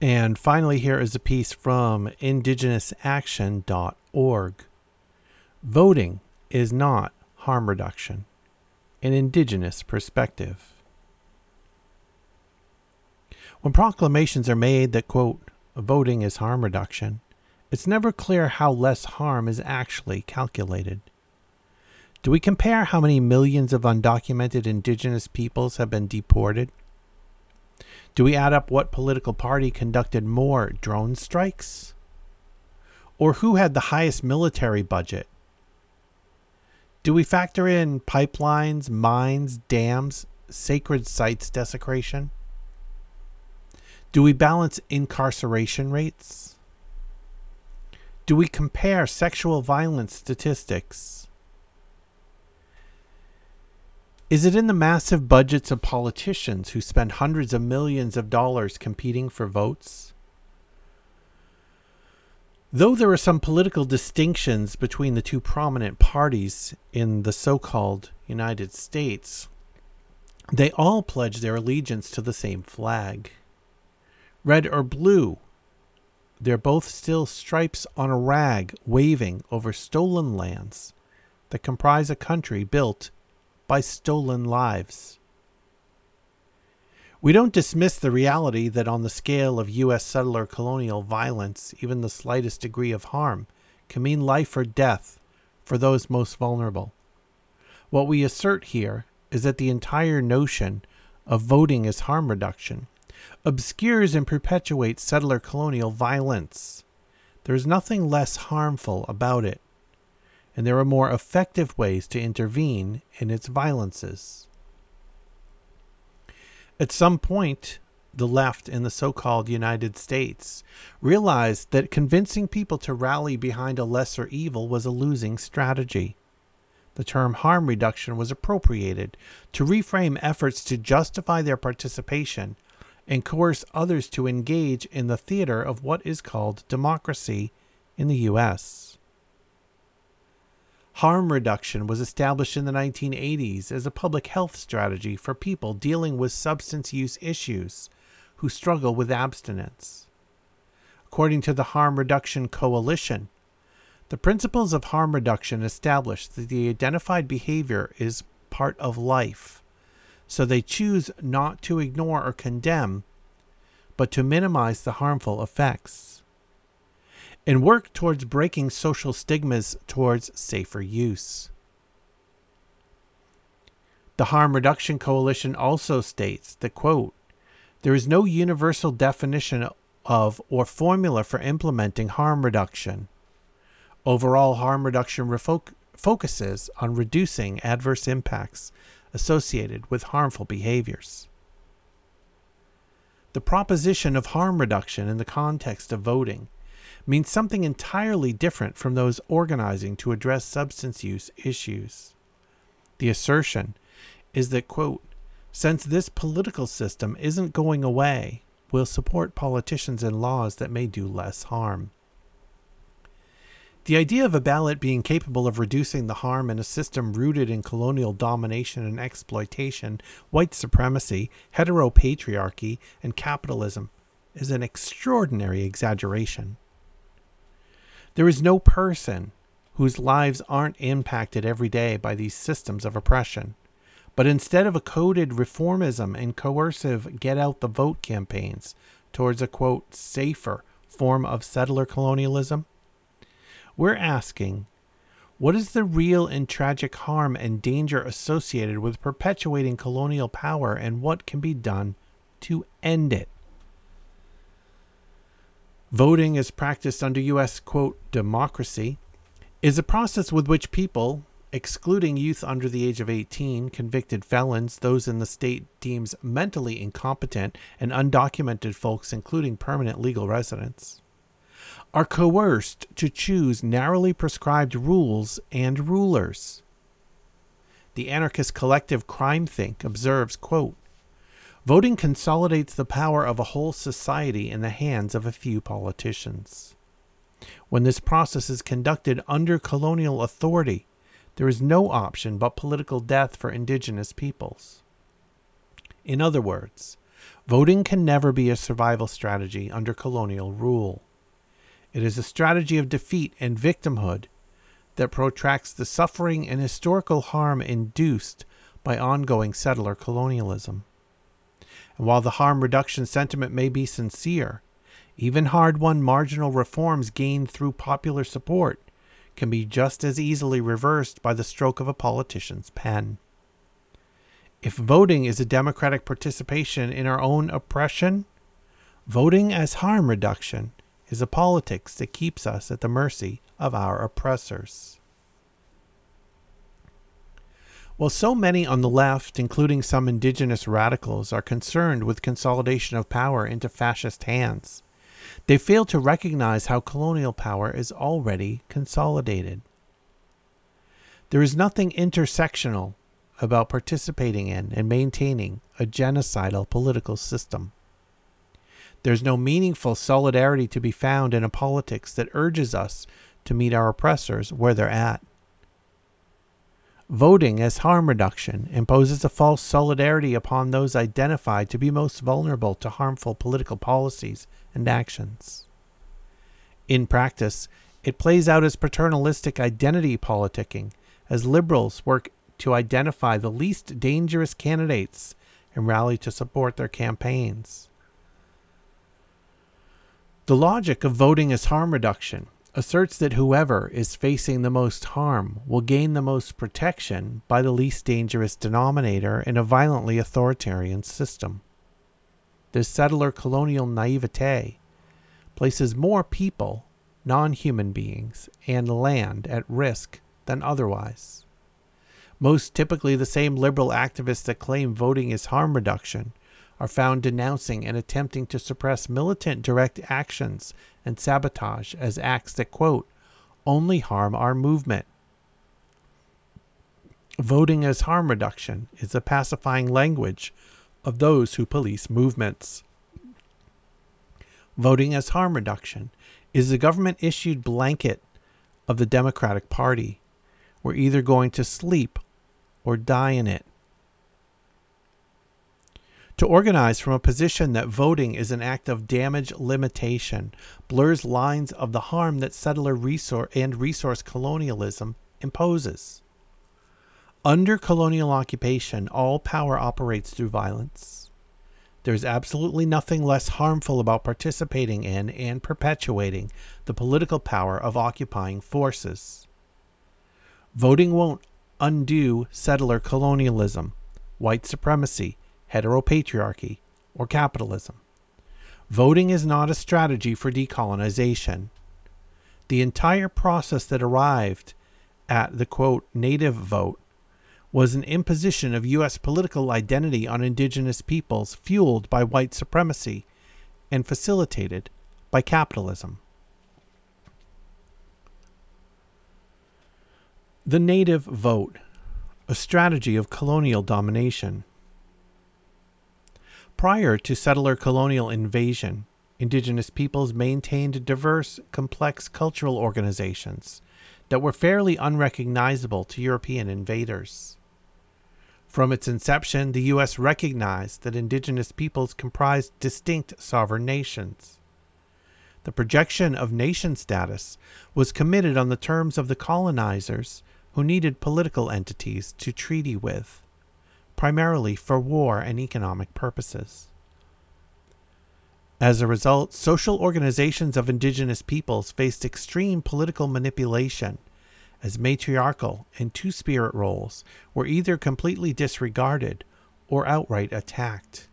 And finally, here is a piece from indigenousaction.org. Voting is not harm reduction, an indigenous perspective. When proclamations are made that, quote, voting is harm reduction, it's never clear how less harm is actually calculated. Do we compare how many millions of undocumented indigenous peoples have been deported? Do we add up what political party conducted more drone strikes? Or who had the highest military budget? Do we factor in pipelines, mines, dams, sacred sites desecration? Do we balance incarceration rates? Do we compare sexual violence statistics? Is it in the massive budgets of politicians who spend hundreds of millions of dollars competing for votes? Though there are some political distinctions between the two prominent parties in the so called United States, they all pledge their allegiance to the same flag. Red or blue, they're both still stripes on a rag waving over stolen lands that comprise a country built by stolen lives. We don't dismiss the reality that on the scale of U.S. settler colonial violence, even the slightest degree of harm can mean life or death for those most vulnerable. What we assert here is that the entire notion of voting as harm reduction obscures and perpetuates settler colonial violence. There is nothing less harmful about it and there are more effective ways to intervene in its violences. At some point, the left in the so called United States realized that convincing people to rally behind a lesser evil was a losing strategy. The term harm reduction was appropriated to reframe efforts to justify their participation and coerce others to engage in the theater of what is called democracy in the U.S. Harm reduction was established in the 1980s as a public health strategy for people dealing with substance use issues who struggle with abstinence. According to the Harm Reduction Coalition, the principles of harm reduction establish that the identified behavior is part of life, so they choose not to ignore or condemn, but to minimize the harmful effects and work towards breaking social stigmas towards safer use. The Harm Reduction Coalition also states that, quote, there is no universal definition of or formula for implementing harm reduction. Overall, harm reduction refoc- focuses on reducing adverse impacts associated with harmful behaviors. The proposition of harm reduction in the context of voting means something entirely different from those organizing to address substance use issues. The assertion is that, quote, since this political system isn't going away, we'll support politicians and laws that may do less harm. The idea of a ballot being capable of reducing the harm in a system rooted in colonial domination and exploitation, white supremacy, heteropatriarchy, and capitalism is an extraordinary exaggeration. There is no person whose lives aren't impacted every day by these systems of oppression. But instead of a coded reformism and coercive get out the vote campaigns towards a quote, safer form of settler colonialism? We're asking what is the real and tragic harm and danger associated with perpetuating colonial power, and what can be done to end it? Voting as practiced under U.S. quote, democracy is a process with which people, excluding youth under the age of 18, convicted felons, those in the state deems mentally incompetent, and undocumented folks, including permanent legal residents, are coerced to choose narrowly prescribed rules and rulers. The anarchist collective CrimethInc. observes, quote, Voting consolidates the power of a whole society in the hands of a few politicians. When this process is conducted under colonial authority, there is no option but political death for indigenous peoples. In other words, voting can never be a survival strategy under colonial rule. It is a strategy of defeat and victimhood that protracts the suffering and historical harm induced by ongoing settler colonialism. And while the harm reduction sentiment may be sincere, even hard won marginal reforms gained through popular support can be just as easily reversed by the stroke of a politician's pen. If voting is a democratic participation in our own oppression, voting as harm reduction is a politics that keeps us at the mercy of our oppressors. While so many on the left, including some indigenous radicals, are concerned with consolidation of power into fascist hands, they fail to recognize how colonial power is already consolidated. There is nothing intersectional about participating in and maintaining a genocidal political system. There's no meaningful solidarity to be found in a politics that urges us to meet our oppressors where they're at. Voting as harm reduction imposes a false solidarity upon those identified to be most vulnerable to harmful political policies and actions. In practice, it plays out as paternalistic identity politicking as liberals work to identify the least dangerous candidates and rally to support their campaigns. The logic of voting as harm reduction asserts that whoever is facing the most harm will gain the most protection by the least dangerous denominator in a violently authoritarian system. This settler colonial naivete places more people, non human beings, and land at risk than otherwise. Most typically, the same liberal activists that claim voting is harm reduction are found denouncing and attempting to suppress militant direct actions and sabotage as acts that, quote, only harm our movement. Voting as harm reduction is the pacifying language of those who police movements. Voting as harm reduction is the government issued blanket of the Democratic Party. We're either going to sleep or die in it. To organize from a position that voting is an act of damage limitation blurs lines of the harm that settler resource and resource colonialism imposes. Under colonial occupation, all power operates through violence. There is absolutely nothing less harmful about participating in and perpetuating the political power of occupying forces. Voting won't undo settler colonialism, white supremacy, heteropatriarchy, or capitalism. Voting is not a strategy for decolonization. The entire process that arrived at the quote native vote was an imposition of U.S. political identity on indigenous peoples fueled by white supremacy and facilitated by capitalism. The native vote, a strategy of colonial domination. Prior to settler colonial invasion, indigenous peoples maintained diverse, complex cultural organizations that were fairly unrecognizable to European invaders. From its inception, the U.S. recognized that indigenous peoples comprised distinct sovereign nations. The projection of nation status was committed on the terms of the colonizers who needed political entities to treaty with primarily for war and economic purposes. As a result, social organizations of indigenous peoples faced extreme political manipulation, as matriarchal and two spirit roles were either completely disregarded or outright attacked.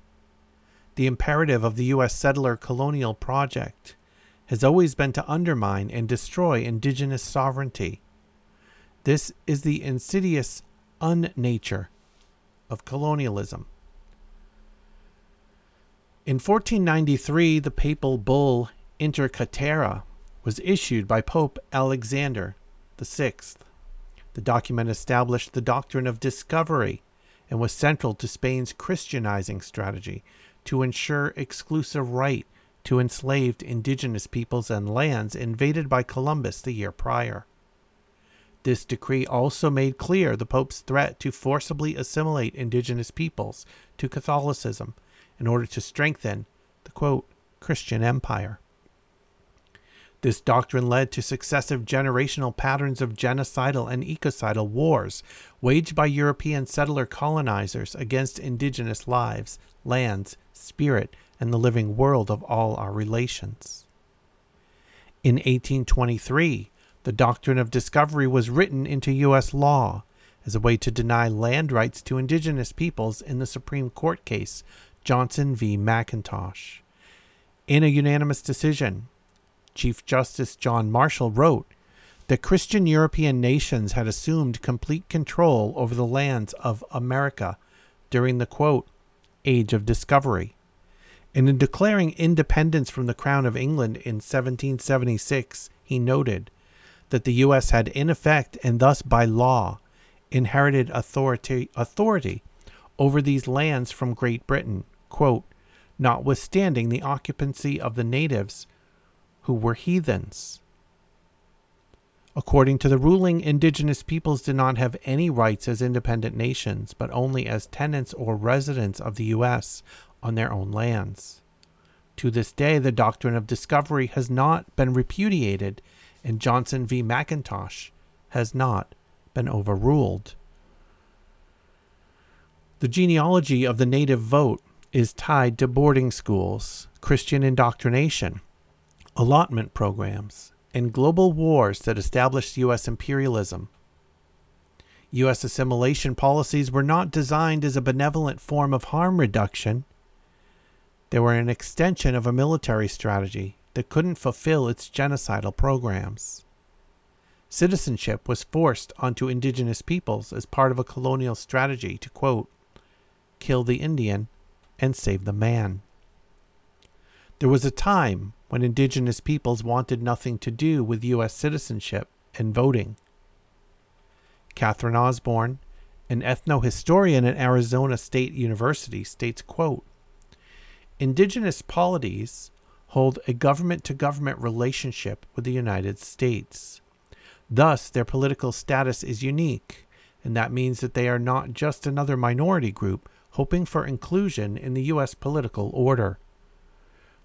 The imperative of the U.S. settler colonial project has always been to undermine and destroy indigenous sovereignty. This is the insidious unnature of colonialism. In 1493, the papal bull Inter Caetera was issued by Pope Alexander VI. The document established the doctrine of discovery and was central to Spain's Christianizing strategy to ensure exclusive right to enslaved indigenous peoples and lands invaded by Columbus the year prior. This decree also made clear the Pope's threat to forcibly assimilate indigenous peoples to Catholicism in order to strengthen the quote, Christian empire. This doctrine led to successive generational patterns of genocidal and ecocidal wars waged by European settler colonizers against indigenous lives, lands, spirit, and the living world of all our relations. In 1823, the doctrine of discovery was written into U.S. law as a way to deny land rights to indigenous peoples in the Supreme Court case Johnson v. McIntosh. In a unanimous decision, Chief Justice John Marshall wrote that Christian European nations had assumed complete control over the lands of America during the quote, Age of Discovery. And in declaring independence from the Crown of England in 1776, he noted that the U.S. had, in effect and thus by law, inherited authority, authority over these lands from Great Britain, quote, notwithstanding the occupancy of the natives who were heathens. According to the ruling, indigenous peoples did not have any rights as independent nations, but only as tenants or residents of the U.S. on their own lands. To this day, the doctrine of discovery has not been repudiated, and Johnson v. McIntosh has not been overruled. The genealogy of the native vote is tied to boarding schools, Christian indoctrination, allotment programs, and global wars that established U.S. imperialism. U.S. assimilation policies were not designed as a benevolent form of harm reduction. They were an extension of a military strategy that couldn't fulfill its genocidal programs. Citizenship was forced onto indigenous peoples as part of a colonial strategy to, quote, kill the Indian and save the man. There was a time when indigenous peoples wanted nothing to do with U.S. citizenship and voting. Katherine Osburn, an ethnohistorian at Arizona State University, states, quote, Indigenous polities hold a government to government relationship with the United States. Thus, their political status is unique, and that means that they are not just another minority group hoping for inclusion in the U.S. political order.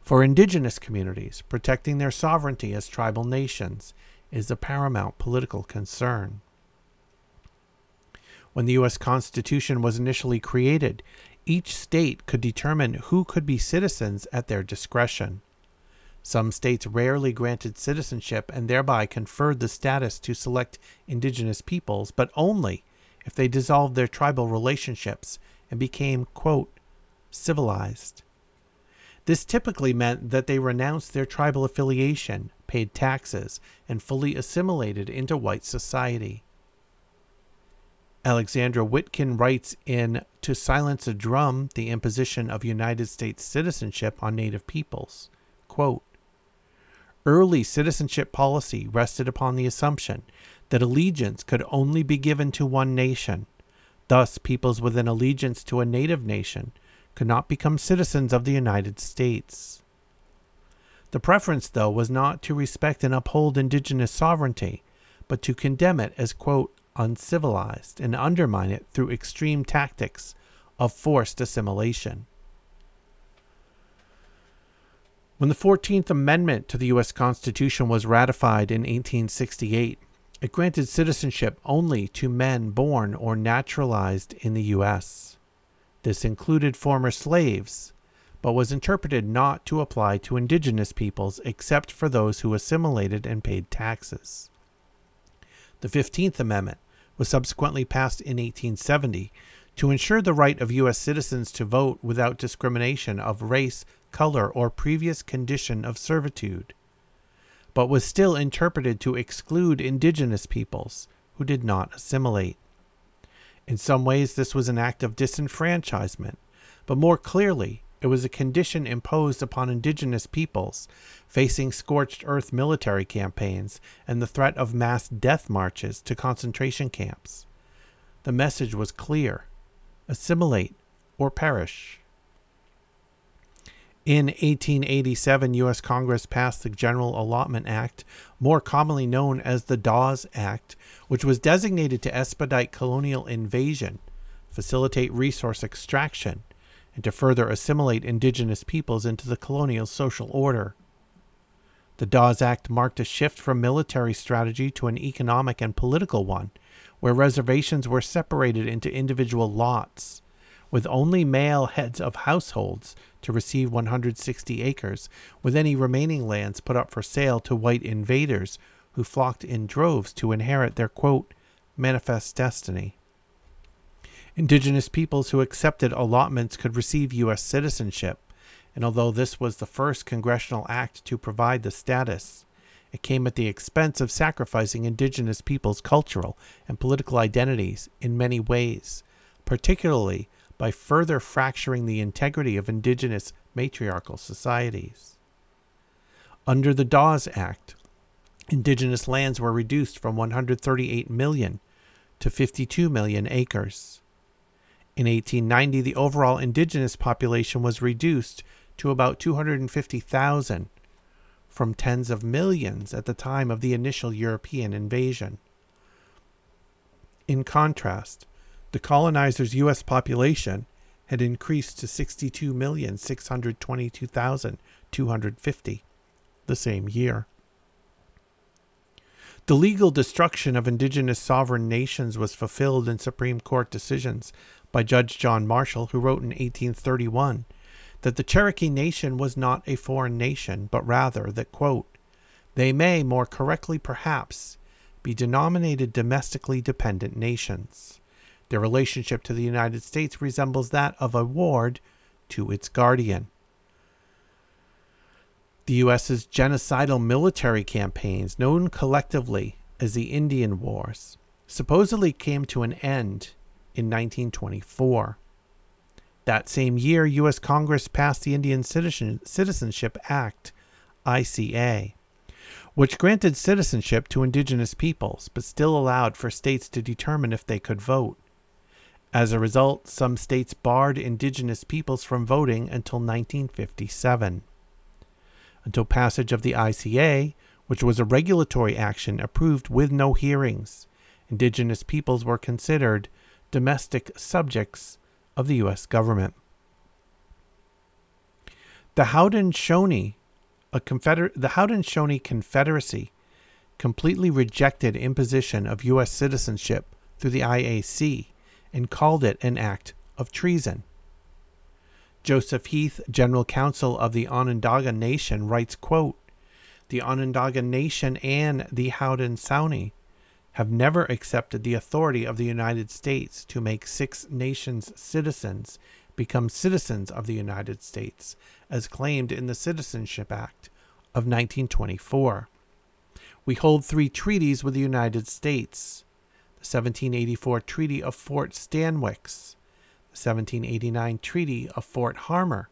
For indigenous communities, protecting their sovereignty as tribal nations is a paramount political concern. When the U.S. Constitution was initially created, each state could determine who could be citizens at their discretion. Some states rarely granted citizenship and thereby conferred the status to select indigenous peoples, but only if they dissolved their tribal relationships and became, quote, civilized. This typically meant that they renounced their tribal affiliation, paid taxes, and fully assimilated into white society. Alexandra Witkin writes in To Silence a Drum The Imposition of United States Citizenship on Native Peoples quote, Early citizenship policy rested upon the assumption that allegiance could only be given to one nation. Thus, peoples with an allegiance to a native nation could not become citizens of the United States. The preference, though, was not to respect and uphold indigenous sovereignty, but to condemn it as, quote, uncivilized and undermine it through extreme tactics of forced assimilation. When the 14th Amendment to the U.S. Constitution was ratified in 1868, it granted citizenship only to men born or naturalized in the U.S. This included former slaves, but was interpreted not to apply to indigenous peoples except for those who assimilated and paid taxes. The 15th Amendment was subsequently passed in 1870 to ensure the right of U.S. citizens to vote without discrimination of race, color, or previous condition of servitude, but was still interpreted to exclude indigenous peoples who did not assimilate. In some ways, this was an act of disenfranchisement, but more clearly, it was a condition imposed upon indigenous peoples facing scorched earth military campaigns and the threat of mass death marches to concentration camps. The message was clear assimilate or perish. In 1887, U.S. Congress passed the General Allotment Act, more commonly known as the Dawes Act, which was designated to expedite colonial invasion, facilitate resource extraction, and to further assimilate indigenous peoples into the colonial social order. The Dawes Act marked a shift from military strategy to an economic and political one, where reservations were separated into individual lots, with only male heads of households to receive 160 acres, with any remaining lands put up for sale to white invaders who flocked in droves to inherit their quote, manifest destiny. Indigenous peoples who accepted allotments could receive U.S. citizenship, and although this was the first congressional act to provide the status, it came at the expense of sacrificing indigenous peoples' cultural and political identities in many ways, particularly by further fracturing the integrity of indigenous matriarchal societies. Under the Dawes Act, indigenous lands were reduced from 138 million to 52 million acres. In 1890, the overall indigenous population was reduced to about 250,000 from tens of millions at the time of the initial European invasion. In contrast, the colonizers' U.S. population had increased to 62,622,250 the same year. The legal destruction of indigenous sovereign nations was fulfilled in Supreme Court decisions by Judge John Marshall, who wrote in 1831 that the Cherokee Nation was not a foreign nation, but rather that, quote, they may, more correctly perhaps, be denominated domestically dependent nations. Their relationship to the United States resembles that of a ward to its guardian. The U.S.'s genocidal military campaigns, known collectively as the Indian Wars, supposedly came to an end in 1924. That same year, U.S. Congress passed the Indian Citizen- Citizenship Act, ICA, which granted citizenship to indigenous peoples, but still allowed for states to determine if they could vote. As a result, some states barred indigenous peoples from voting until 1957. Until passage of the ICA, which was a regulatory action approved with no hearings, indigenous peoples were considered domestic subjects of the U.S. government. The Haudenosaunee, a confeder- the Haudenosaunee Confederacy, completely rejected imposition of U.S. citizenship through the IAC and called it an act of treason. Joseph Heath, General Counsel of the Onondaga Nation, writes, quote, The Onondaga Nation and the Haudenosaunee have never accepted the authority of the United States to make Six Nations citizens become citizens of the United States, as claimed in the Citizenship Act of 1924. We hold three treaties with the United States 1784 Treaty of Fort Stanwix, the 1789 Treaty of Fort Harmar,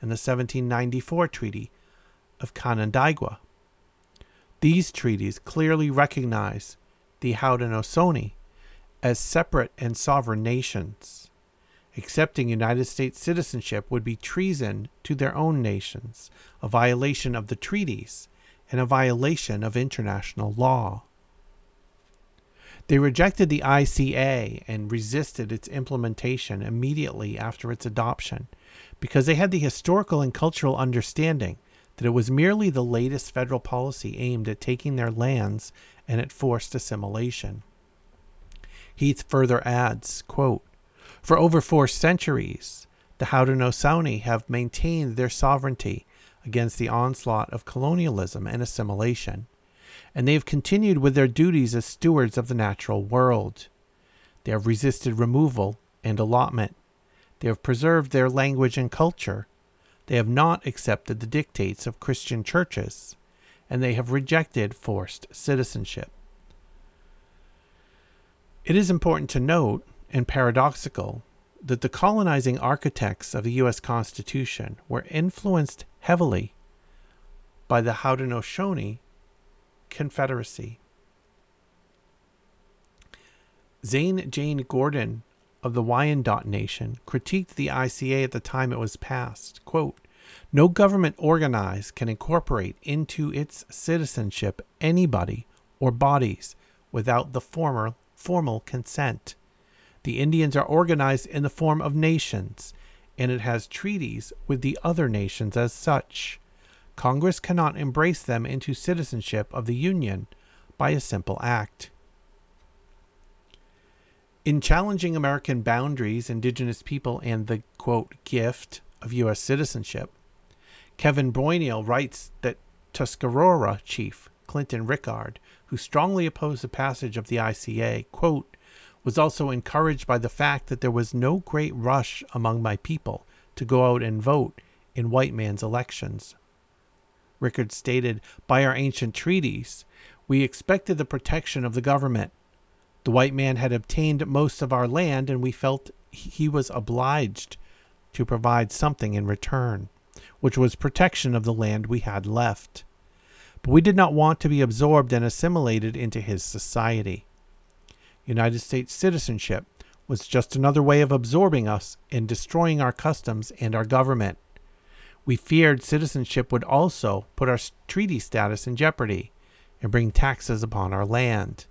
and the 1794 Treaty of Canandaigua. These treaties clearly recognize the Haudenosaunee as separate and sovereign nations. Accepting United States citizenship would be treason to their own nations, a violation of the treaties, and a violation of international law. They rejected the ICA and resisted its implementation immediately after its adoption because they had the historical and cultural understanding that it was merely the latest federal policy aimed at taking their lands and at forced assimilation. Heath further adds, quote, For over four centuries, The Haudenosaunee have maintained their sovereignty against the onslaught of colonialism and assimilation, and they have continued with their duties as stewards of the natural world. They have resisted removal and allotment. They have preserved their language and culture. They have not accepted the dictates of Christian churches, and they have rejected forced citizenship. It is important to note, and paradoxical, that the colonizing architects of the U.S. Constitution were influenced heavily by the Haudenosaunee Confederacy. Zane Jane Gordon of the Wyandot Nation critiqued the ICA at the time it was passed. Quote, no government organized can incorporate into its citizenship anybody or bodies without the former formal consent. The Indians are organized in the form of nations, and it has treaties with the other nations as such. Congress cannot embrace them into citizenship of the Union by a simple act. In challenging American boundaries, indigenous people, and the quote, gift of U.S. citizenship, Kevin Bruyneel writes that Tuscarora chief Clinton Rickard, who strongly opposed the passage of the ICA, quote, was also encouraged by the fact that there was no great rush among my people to go out and vote in white man's elections. Rickard stated, By our ancient treaties, we expected the protection of the government. The white man had obtained most of our land, and we felt he was obliged to provide something in return, which was protection of the land we had left. But we did not want to be absorbed and assimilated into his society. United States citizenship was just another way of absorbing us and destroying our customs and our government. We feared citizenship would also put our treaty status in jeopardy and bring taxes upon our land.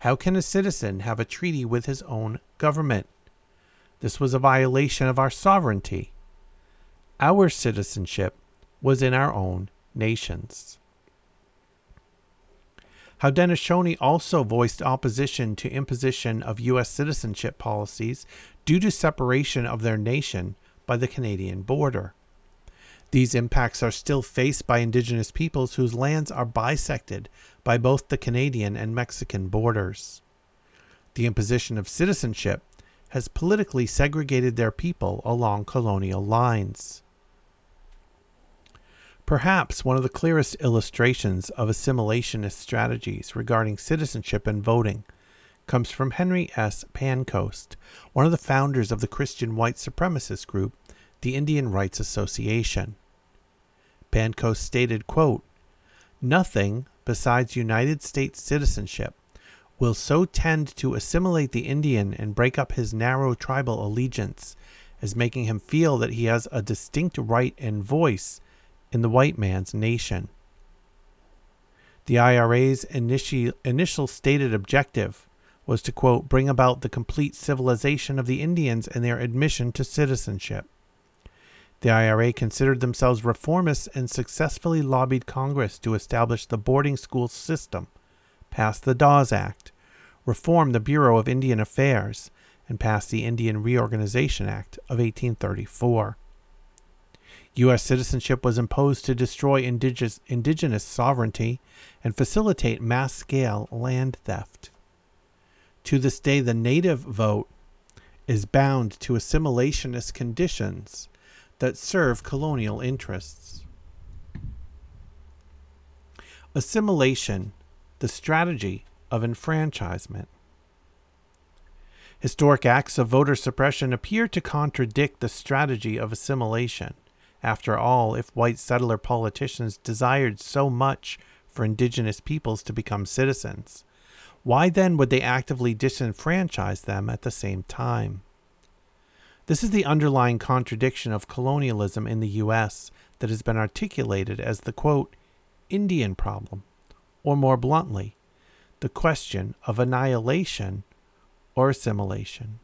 How can a citizen have a treaty with his own government? This was a violation of our sovereignty. Our citizenship was in our own nations. Haudenosaunee also voiced opposition to imposition of U.S. citizenship policies due to separation of their nation by the Canadian border. These impacts are still faced by Indigenous peoples whose lands are bisected by both the Canadian and Mexican borders. The imposition of citizenship has politically segregated their people along colonial lines. Perhaps one of the clearest illustrations of assimilationist strategies regarding citizenship and voting comes from Henry S. Pancoast, one of the founders of the Christian white supremacist group, the Indian Rights Association. Pancoast stated, quote, Nothing besides United States citizenship will so tend to assimilate the Indian and break up his narrow tribal allegiance as making him feel that he has a distinct right and voice in the white man's nation. The IRA's initi- initial stated objective was to, quote, bring about the complete civilization of the Indians and their admission to citizenship. The IRA considered themselves reformists and successfully lobbied Congress to establish the boarding school system, pass the Dawes Act, reform the Bureau of Indian Affairs, and pass the Indian Reorganization Act of 1834. U.S. citizenship was imposed to destroy indigenous, indigenous sovereignty and facilitate mass scale land theft. To this day, the native vote is bound to assimilationist conditions that serve colonial interests. Assimilation, the strategy of enfranchisement. Historic acts of voter suppression appear to contradict the strategy of assimilation. After all, if white settler politicians desired so much for indigenous peoples to become citizens, why then would they actively disenfranchise them at the same time? This is the underlying contradiction of colonialism in the U.S. that has been articulated as the quote, Indian problem, or more bluntly, the question of annihilation or assimilation.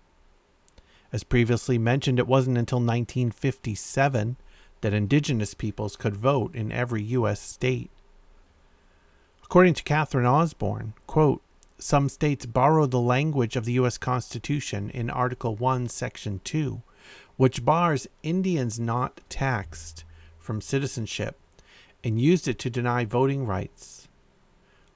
As previously mentioned, it wasn't until 1957 that indigenous peoples could vote in every U.S. state. According to Katherine Osburn, quote, some states borrowed the language of the U.S. Constitution in Article 1, Section 2, which bars Indians not taxed from citizenship and used it to deny voting rights.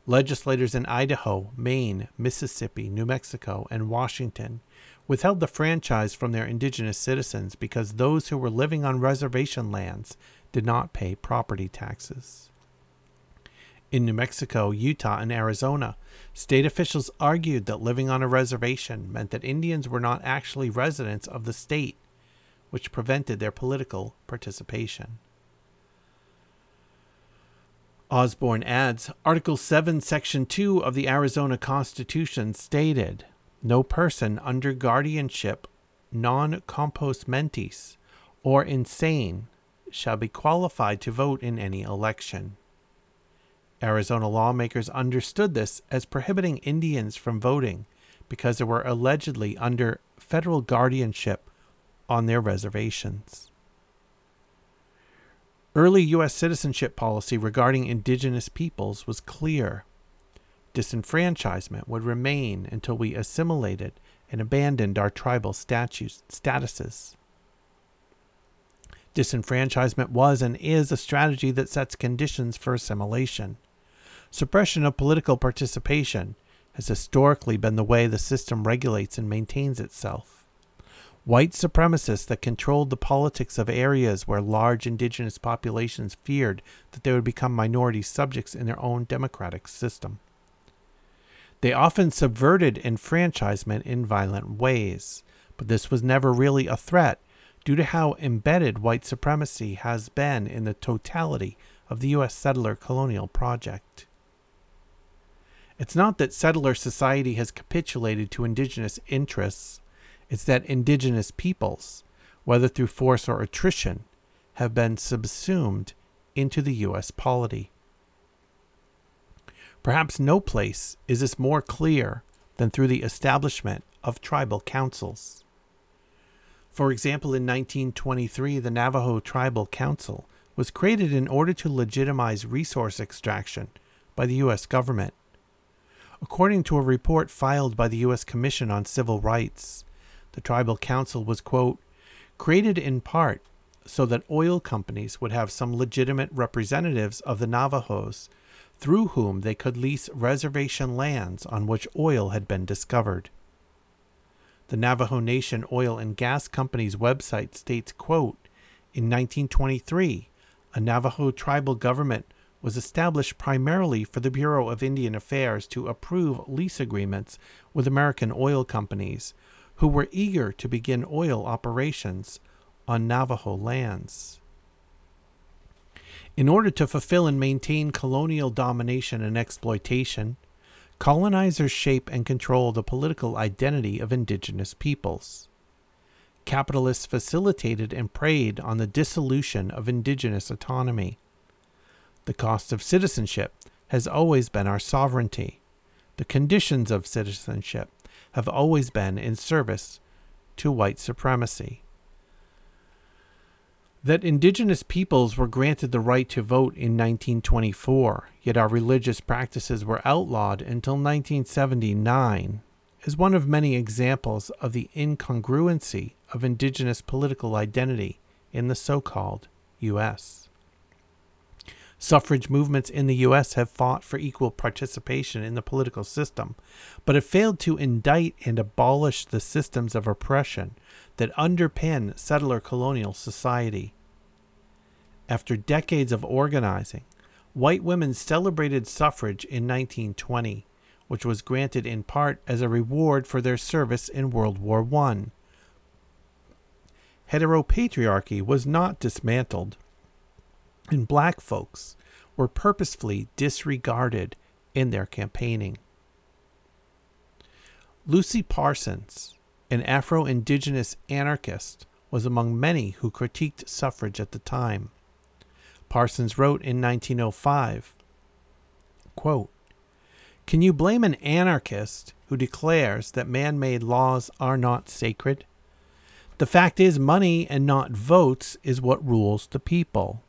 Legislators in Idaho, Maine, Mississippi, New Mexico, and Washington withheld the franchise from their indigenous citizens because those who were living on reservation lands did not pay property taxes. In New Mexico, Utah, and Arizona, state officials argued that living on a reservation meant that Indians were not actually residents of the state, which prevented their political participation. Osburn adds Article 7, Section 2 of the Arizona Constitution stated no person under guardianship non compos mentis or insane shall be qualified to vote in any election. Arizona lawmakers understood this as prohibiting Indians from voting because they were allegedly under federal guardianship on their reservations. Early U.S. citizenship policy regarding indigenous peoples was clear. Disenfranchisement would remain until we assimilated and abandoned our tribal statutes, statuses. Disenfranchisement was and is a strategy that sets conditions for assimilation. Suppression of political participation has historically been the way the system regulates and maintains itself. White supremacists that controlled the politics of areas where large indigenous populations feared that they would become minority subjects in their own democratic system. They often subverted enfranchisement in violent ways, but this was never really a threat due to how embedded white supremacy has been in the totality of the U.S. settler colonial project. It's not that settler society has capitulated to indigenous interests, it's that indigenous peoples, whether through force or attrition, have been subsumed into the U.S. polity. Perhaps no place is this more clear than through the establishment of tribal councils. For example, in 1923, the Navajo Tribal Council was created in order to legitimize resource extraction by the U.S. government According to a report filed by the U.S. Commission on Civil Rights, the Tribal Council was, quote, created in part so that oil companies would have some legitimate representatives of the Navajos through whom they could lease reservation lands on which oil had been discovered. The Navajo Nation Oil and Gas Company's website states, quote, in 1923, a Navajo tribal government was established primarily for the Bureau of Indian Affairs to approve lease agreements with American oil companies who were eager to begin oil operations on Navajo lands. In order to fulfill and maintain colonial domination and exploitation, colonizers shape and control the political identity of indigenous peoples. Capitalists facilitated and preyed on the dissolution of indigenous autonomy the cost of citizenship has always been our sovereignty. The conditions of citizenship have always been in service to white supremacy. That indigenous peoples were granted the right to vote in 1924, yet our religious practices were outlawed until 1979, is one of many examples of the incongruency of indigenous political identity in the so called U.S. Suffrage movements in the U.S. have fought for equal participation in the political system, but have failed to indict and abolish the systems of oppression that underpin settler colonial society. After decades of organizing, white women celebrated suffrage in 1920, which was granted in part as a reward for their service in World War I. Heteropatriarchy was not dismantled and black folks were purposefully disregarded in their campaigning. Lucy Parsons, an Afro Indigenous anarchist, was among many who critiqued suffrage at the time. Parsons wrote in 1905 quote, Can you blame an anarchist who declares that man made laws are not sacred? The fact is, money and not votes is what rules the people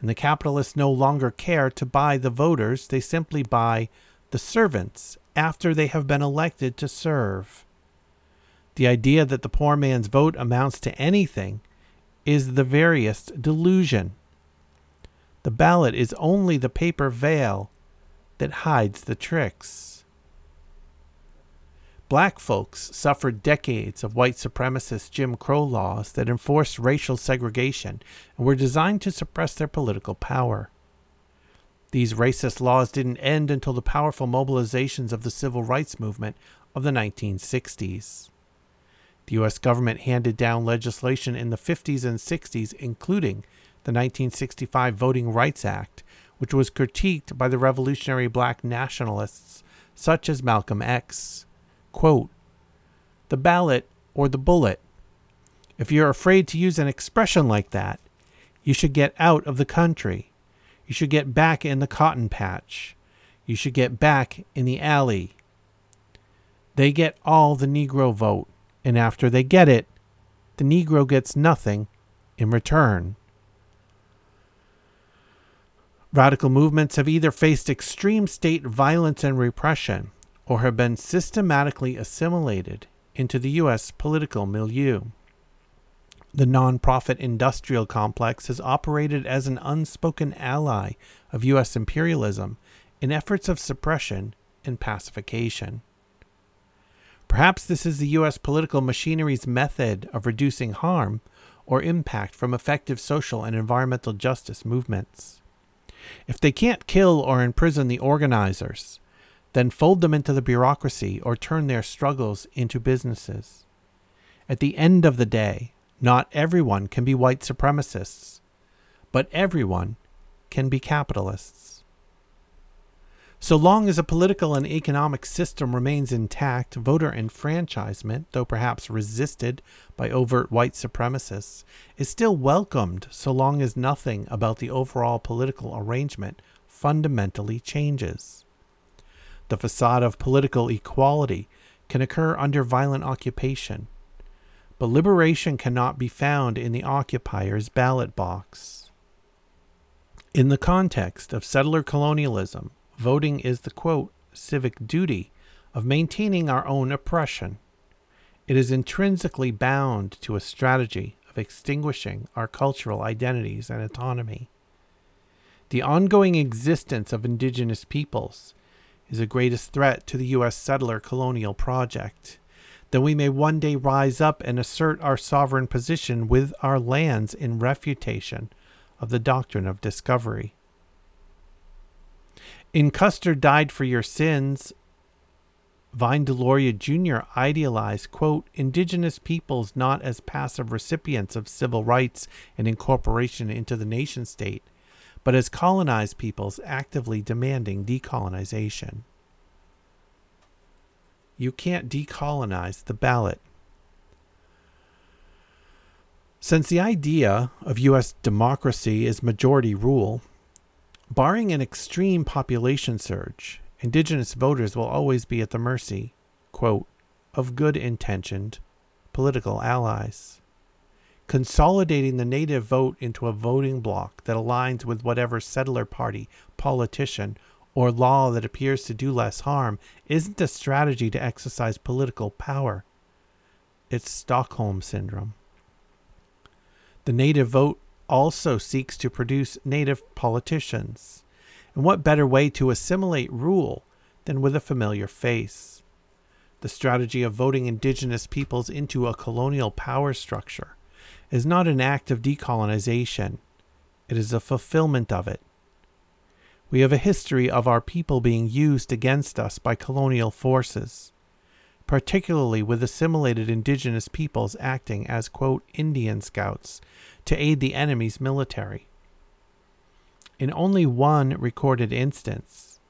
and the capitalists no longer care to buy the voters, they simply buy the servants after they have been elected to serve. The idea that the poor man's vote amounts to anything is the veriest delusion. The ballot is only the paper veil that hides the tricks. Black folks suffered decades of white supremacist Jim Crow laws that enforced racial segregation and were designed to suppress their political power. These racist laws didn't end until the powerful mobilizations of the civil rights movement of the 1960s. The U.S. government handed down legislation in the 50s and 60s, including the 1965 Voting Rights Act, which was critiqued by the revolutionary black nationalists such as Malcolm X. Quote, the ballot or the bullet. If you're afraid to use an expression like that, you should get out of the country. You should get back in the cotton patch. You should get back in the alley. They get all the Negro vote, and after they get it, the Negro gets nothing in return. Radical movements have either faced extreme state violence and repression or have been systematically assimilated into the U.S. political milieu. The nonprofit industrial complex has operated as an unspoken ally of U.S. imperialism in efforts of suppression and pacification. Perhaps this is the U.S. political machinery's method of reducing harm or impact from effective social and environmental justice movements. If they can't kill or imprison the organizers, then fold them into the bureaucracy or turn their struggles into businesses. At the end of the day, not everyone can be white supremacists, but everyone can be capitalists. So long as a political and economic system remains intact, voter enfranchisement, though perhaps resisted by overt white supremacists, is still welcomed so long as nothing about the overall political arrangement fundamentally changes. The facade of political equality can occur under violent occupation, but liberation cannot be found in the occupier's ballot box. In the context of settler colonialism, voting is the quote, civic duty of maintaining our own oppression. It is intrinsically bound to a strategy of extinguishing our cultural identities and autonomy. The ongoing existence of indigenous peoples is the greatest threat to the U.S. settler colonial project. That we may one day rise up and assert our sovereign position with our lands in refutation of the doctrine of discovery. In Custer Died for Your Sins, Vine Deloria Jr. idealized, quote, indigenous peoples not as passive recipients of civil rights and incorporation into the nation state, but as colonized peoples actively demanding decolonization. You can't decolonize the ballot. Since the idea of U.S. democracy is majority rule, Barring an extreme population surge, indigenous voters will always be at the mercy, quote, of good intentioned political allies. Consolidating the native vote into a voting bloc that aligns with whatever settler party, politician, or law that appears to do less harm isn't a strategy to exercise political power. It's Stockholm Syndrome. The native vote also seeks to produce native politicians. And what better way to assimilate rule than with a familiar face? The strategy of voting indigenous peoples into a colonial power structure is not an act of decolonization, it is a fulfillment of it. We have a history of our people being used against us by colonial forces, particularly with assimilated indigenous peoples acting as, quote, Indian scouts to aid the enemy's military. In only one recorded instance,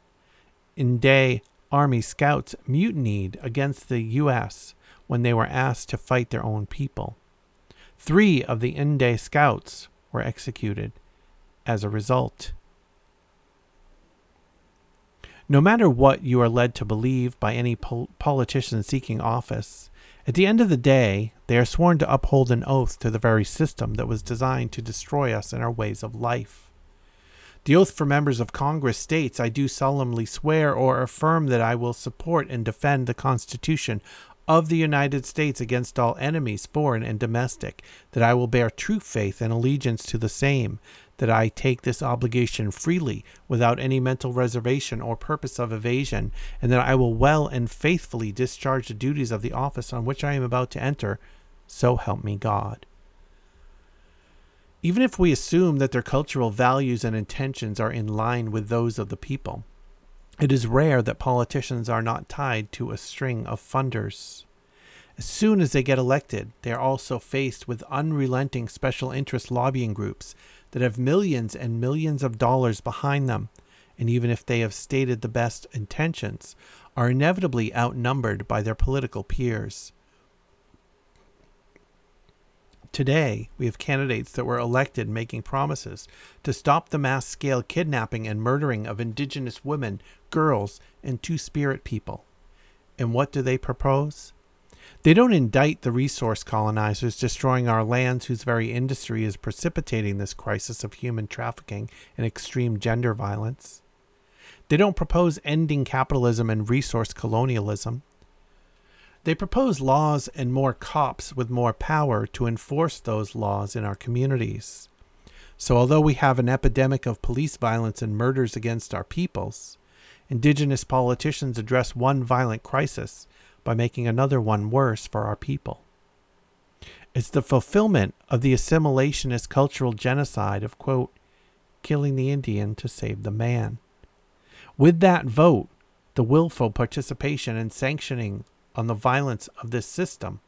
Inde Army scouts mutinied against the U.S. when they were asked to fight their own people. Three of the Inde scouts were executed as a result. No matter what you are led to believe by any pol- politician seeking office, at the end of the day, they are sworn to uphold an oath to the very system that was designed to destroy us and our ways of life. The oath for members of Congress states, I do solemnly swear or affirm that I will support and defend the Constitution of the United States against all enemies, foreign and domestic, that I will bear true faith and allegiance to the same, that I take this obligation freely, without any mental reservation or purpose of evasion, and that I will well and faithfully discharge the duties of the office on which I am about to enter, so help me God. Even if we assume that their cultural values and intentions are in line with those of the people, it is rare that politicians are not tied to a string of funders. As soon as they get elected, they are also faced with unrelenting special interest lobbying groups that have millions and millions of dollars behind them, and even if they have stated the best intentions, are inevitably outnumbered by their political peers. Today, we have candidates that were elected making promises to stop the mass scale kidnapping and murdering of indigenous women, girls, and two spirit people. And what do they propose? They don't indict the resource colonizers destroying our lands whose very industry is precipitating this crisis of human trafficking and extreme gender violence. They don't propose ending capitalism and resource colonialism. They propose laws and more cops with more power to enforce those laws in our communities. So, although we have an epidemic of police violence and murders against our peoples, indigenous politicians address one violent crisis by making another one worse for our people. It's the fulfillment of the assimilationist cultural genocide of, quote, killing the Indian to save the man. With that vote, the willful participation and sanctioning on the violence of this system.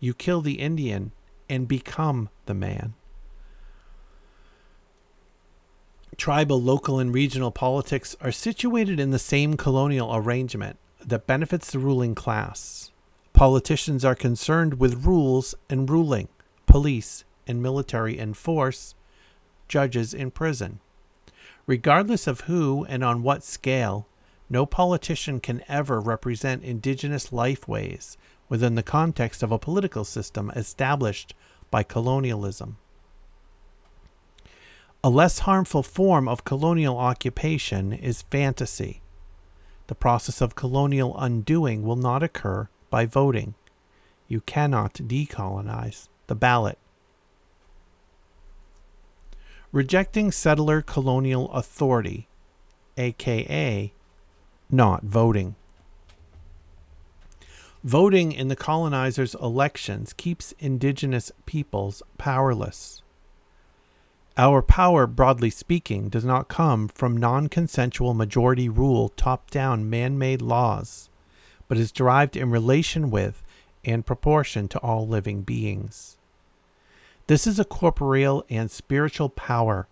You kill the Indian and become the man. Tribal, local, and regional politics are situated in the same colonial arrangement that benefits the ruling class. Politicians are concerned with rules and ruling, police and military and force, judges in prison. Regardless of who and on what scale, no politician can ever represent indigenous lifeways within the context of a political system established by colonialism. A less harmful form of colonial occupation is fantasy. The process of colonial undoing will not occur by voting. You cannot decolonize the ballot. Rejecting settler colonial authority, aka not voting. Voting in the colonizers' elections keeps indigenous peoples powerless. Our power, broadly speaking, does not come from non consensual majority rule top down man made laws, but is derived in relation with and proportion to all living beings. This is a corporeal and spiritual power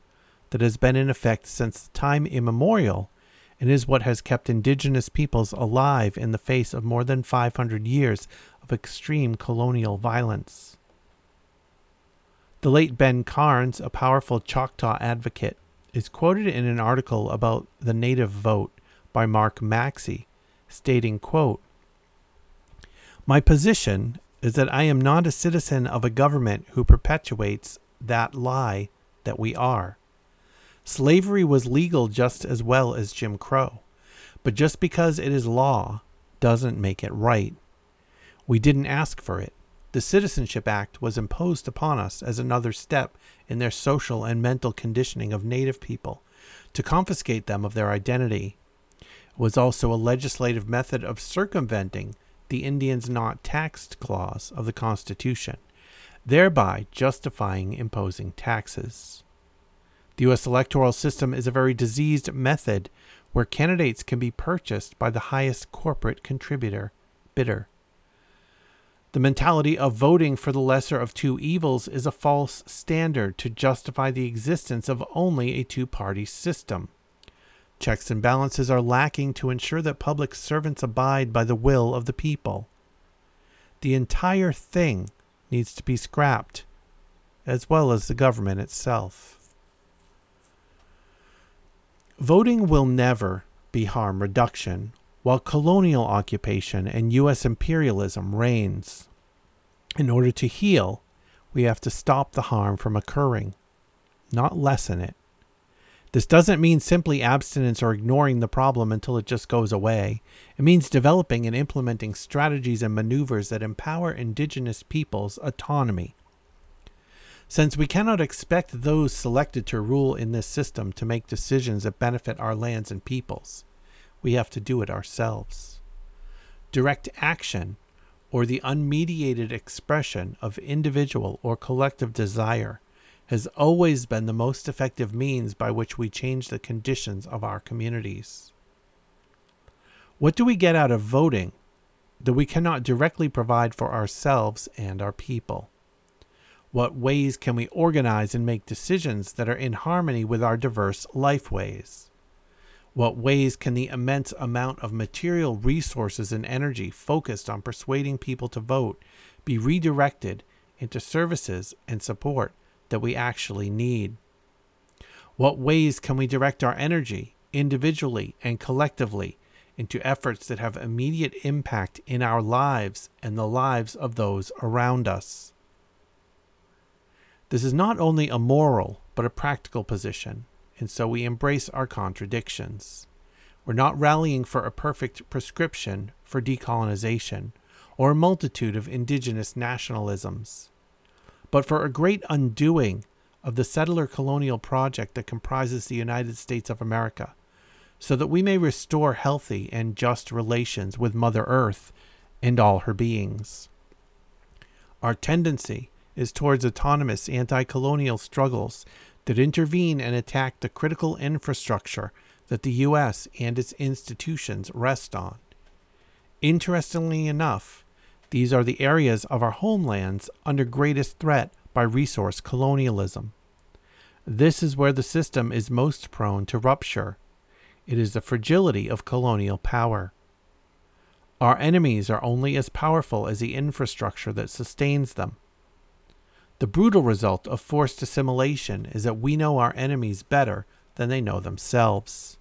that has been in effect since time immemorial and is what has kept indigenous peoples alive in the face of more than 500 years of extreme colonial violence. The late Ben Carnes, a powerful Choctaw advocate, is quoted in an article about the native vote by Mark Maxey, stating, quote, My position is that I am not a citizen of a government who perpetuates that lie that we are. Slavery was legal just as well as Jim Crow. But just because it is law doesn't make it right. We didn't ask for it. The Citizenship Act was imposed upon us as another step in their social and mental conditioning of Native people to confiscate them of their identity. It was also a legislative method of circumventing the Indians not taxed clause of the Constitution, thereby justifying imposing taxes. The U.S. electoral system is a very diseased method where candidates can be purchased by the highest corporate contributor, bidder. The mentality of voting for the lesser of two evils is a false standard to justify the existence of only a two party system. Checks and balances are lacking to ensure that public servants abide by the will of the people. The entire thing needs to be scrapped, as well as the government itself. Voting will never be harm reduction while colonial occupation and U.S. imperialism reigns. In order to heal, we have to stop the harm from occurring, not lessen it. This doesn't mean simply abstinence or ignoring the problem until it just goes away. It means developing and implementing strategies and maneuvers that empower indigenous peoples' autonomy. Since we cannot expect those selected to rule in this system to make decisions that benefit our lands and peoples, we have to do it ourselves. Direct action, or the unmediated expression of individual or collective desire, has always been the most effective means by which we change the conditions of our communities. What do we get out of voting that we cannot directly provide for ourselves and our people? What ways can we organize and make decisions that are in harmony with our diverse life ways? What ways can the immense amount of material resources and energy focused on persuading people to vote be redirected into services and support that we actually need? What ways can we direct our energy, individually and collectively, into efforts that have immediate impact in our lives and the lives of those around us? This is not only a moral, but a practical position, and so we embrace our contradictions. We're not rallying for a perfect prescription for decolonization or a multitude of indigenous nationalisms but for a great undoing of the settler colonial project that comprises the United States of America, so that we may restore healthy and just relations with Mother Earth and all her beings. Our tendency is towards autonomous anti colonial struggles that intervene and attack the critical infrastructure that the U.S. and its institutions rest on. Interestingly enough, these are the areas of our homelands under greatest threat by resource colonialism. This is where the system is most prone to rupture. It is the fragility of colonial power. Our enemies are only as powerful as the infrastructure that sustains them. The brutal result of forced assimilation is that we know our enemies better than they know themselves.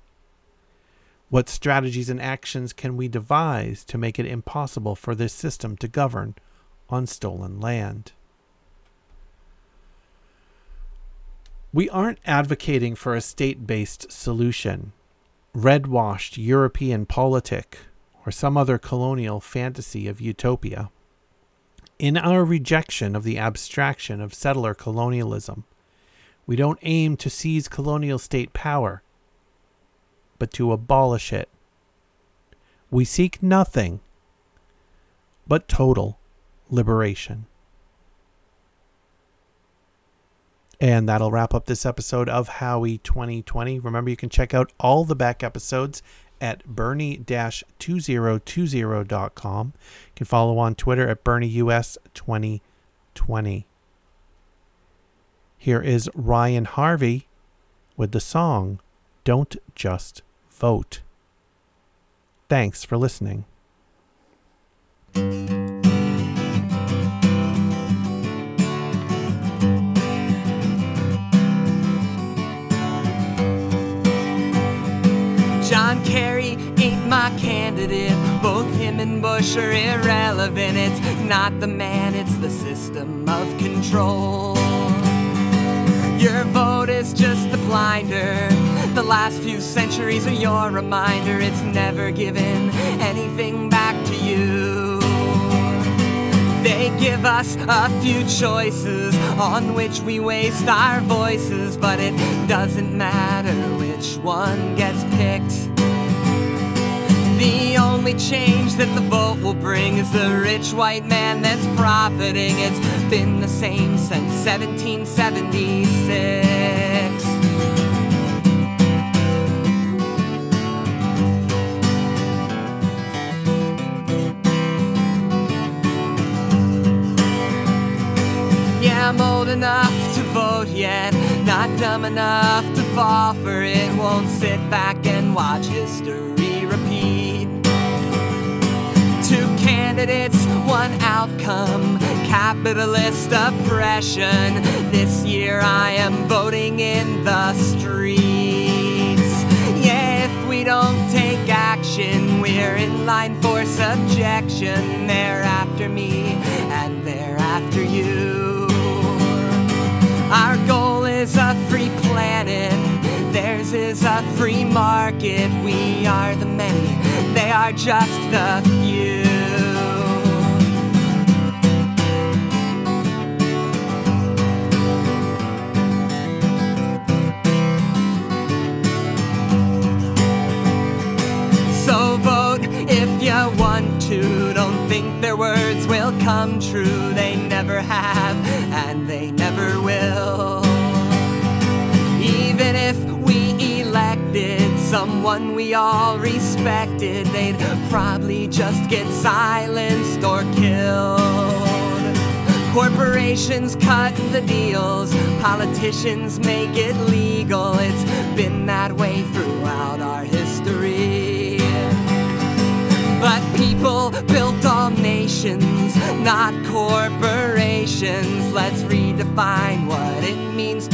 What strategies and actions can we devise to make it impossible for this system to govern on stolen land? We aren't advocating for a state based solution, red washed European politic, or some other colonial fantasy of utopia. In our rejection of the abstraction of settler colonialism, we don't aim to seize colonial state power but to abolish it. We seek nothing but total liberation. And that'll wrap up this episode of Howie 2020. Remember, you can check out all the back episodes at bernie-2020.com. You can follow on Twitter at BernieUS2020. Here is Ryan Harvey with the song Don't Just vote. Thanks for listening. John Kerry ain't my candidate. Both him and Bush are irrelevant. It's not the man, it's the system of control. Your vote is just the blinder. The last few centuries are your reminder. It's never given anything back to you. They give us a few choices on which we waste our voices, but it doesn't matter which one gets picked. The only change that the vote will bring is the rich white man that's profiting. It's been the same since 1776. Dumb enough to fall for it. Won't sit back and watch history repeat. Two candidates, one outcome, capitalist oppression. This year I am voting in the streets. Yeah, if we don't take action, we're in line for subjection. They're after me, and they're after you. Our goal is a free planet. There's ours is a free market. We are the many, they are just the few. So vote if you want to. Don't think their words will come true. They never have, and they never will. Someone we all respected, they'd probably just get silenced or killed. Corporations cut the deals, politicians make it legal. It's been that way throughout our history. But people built all nations, not corporations. Let's redefine what it means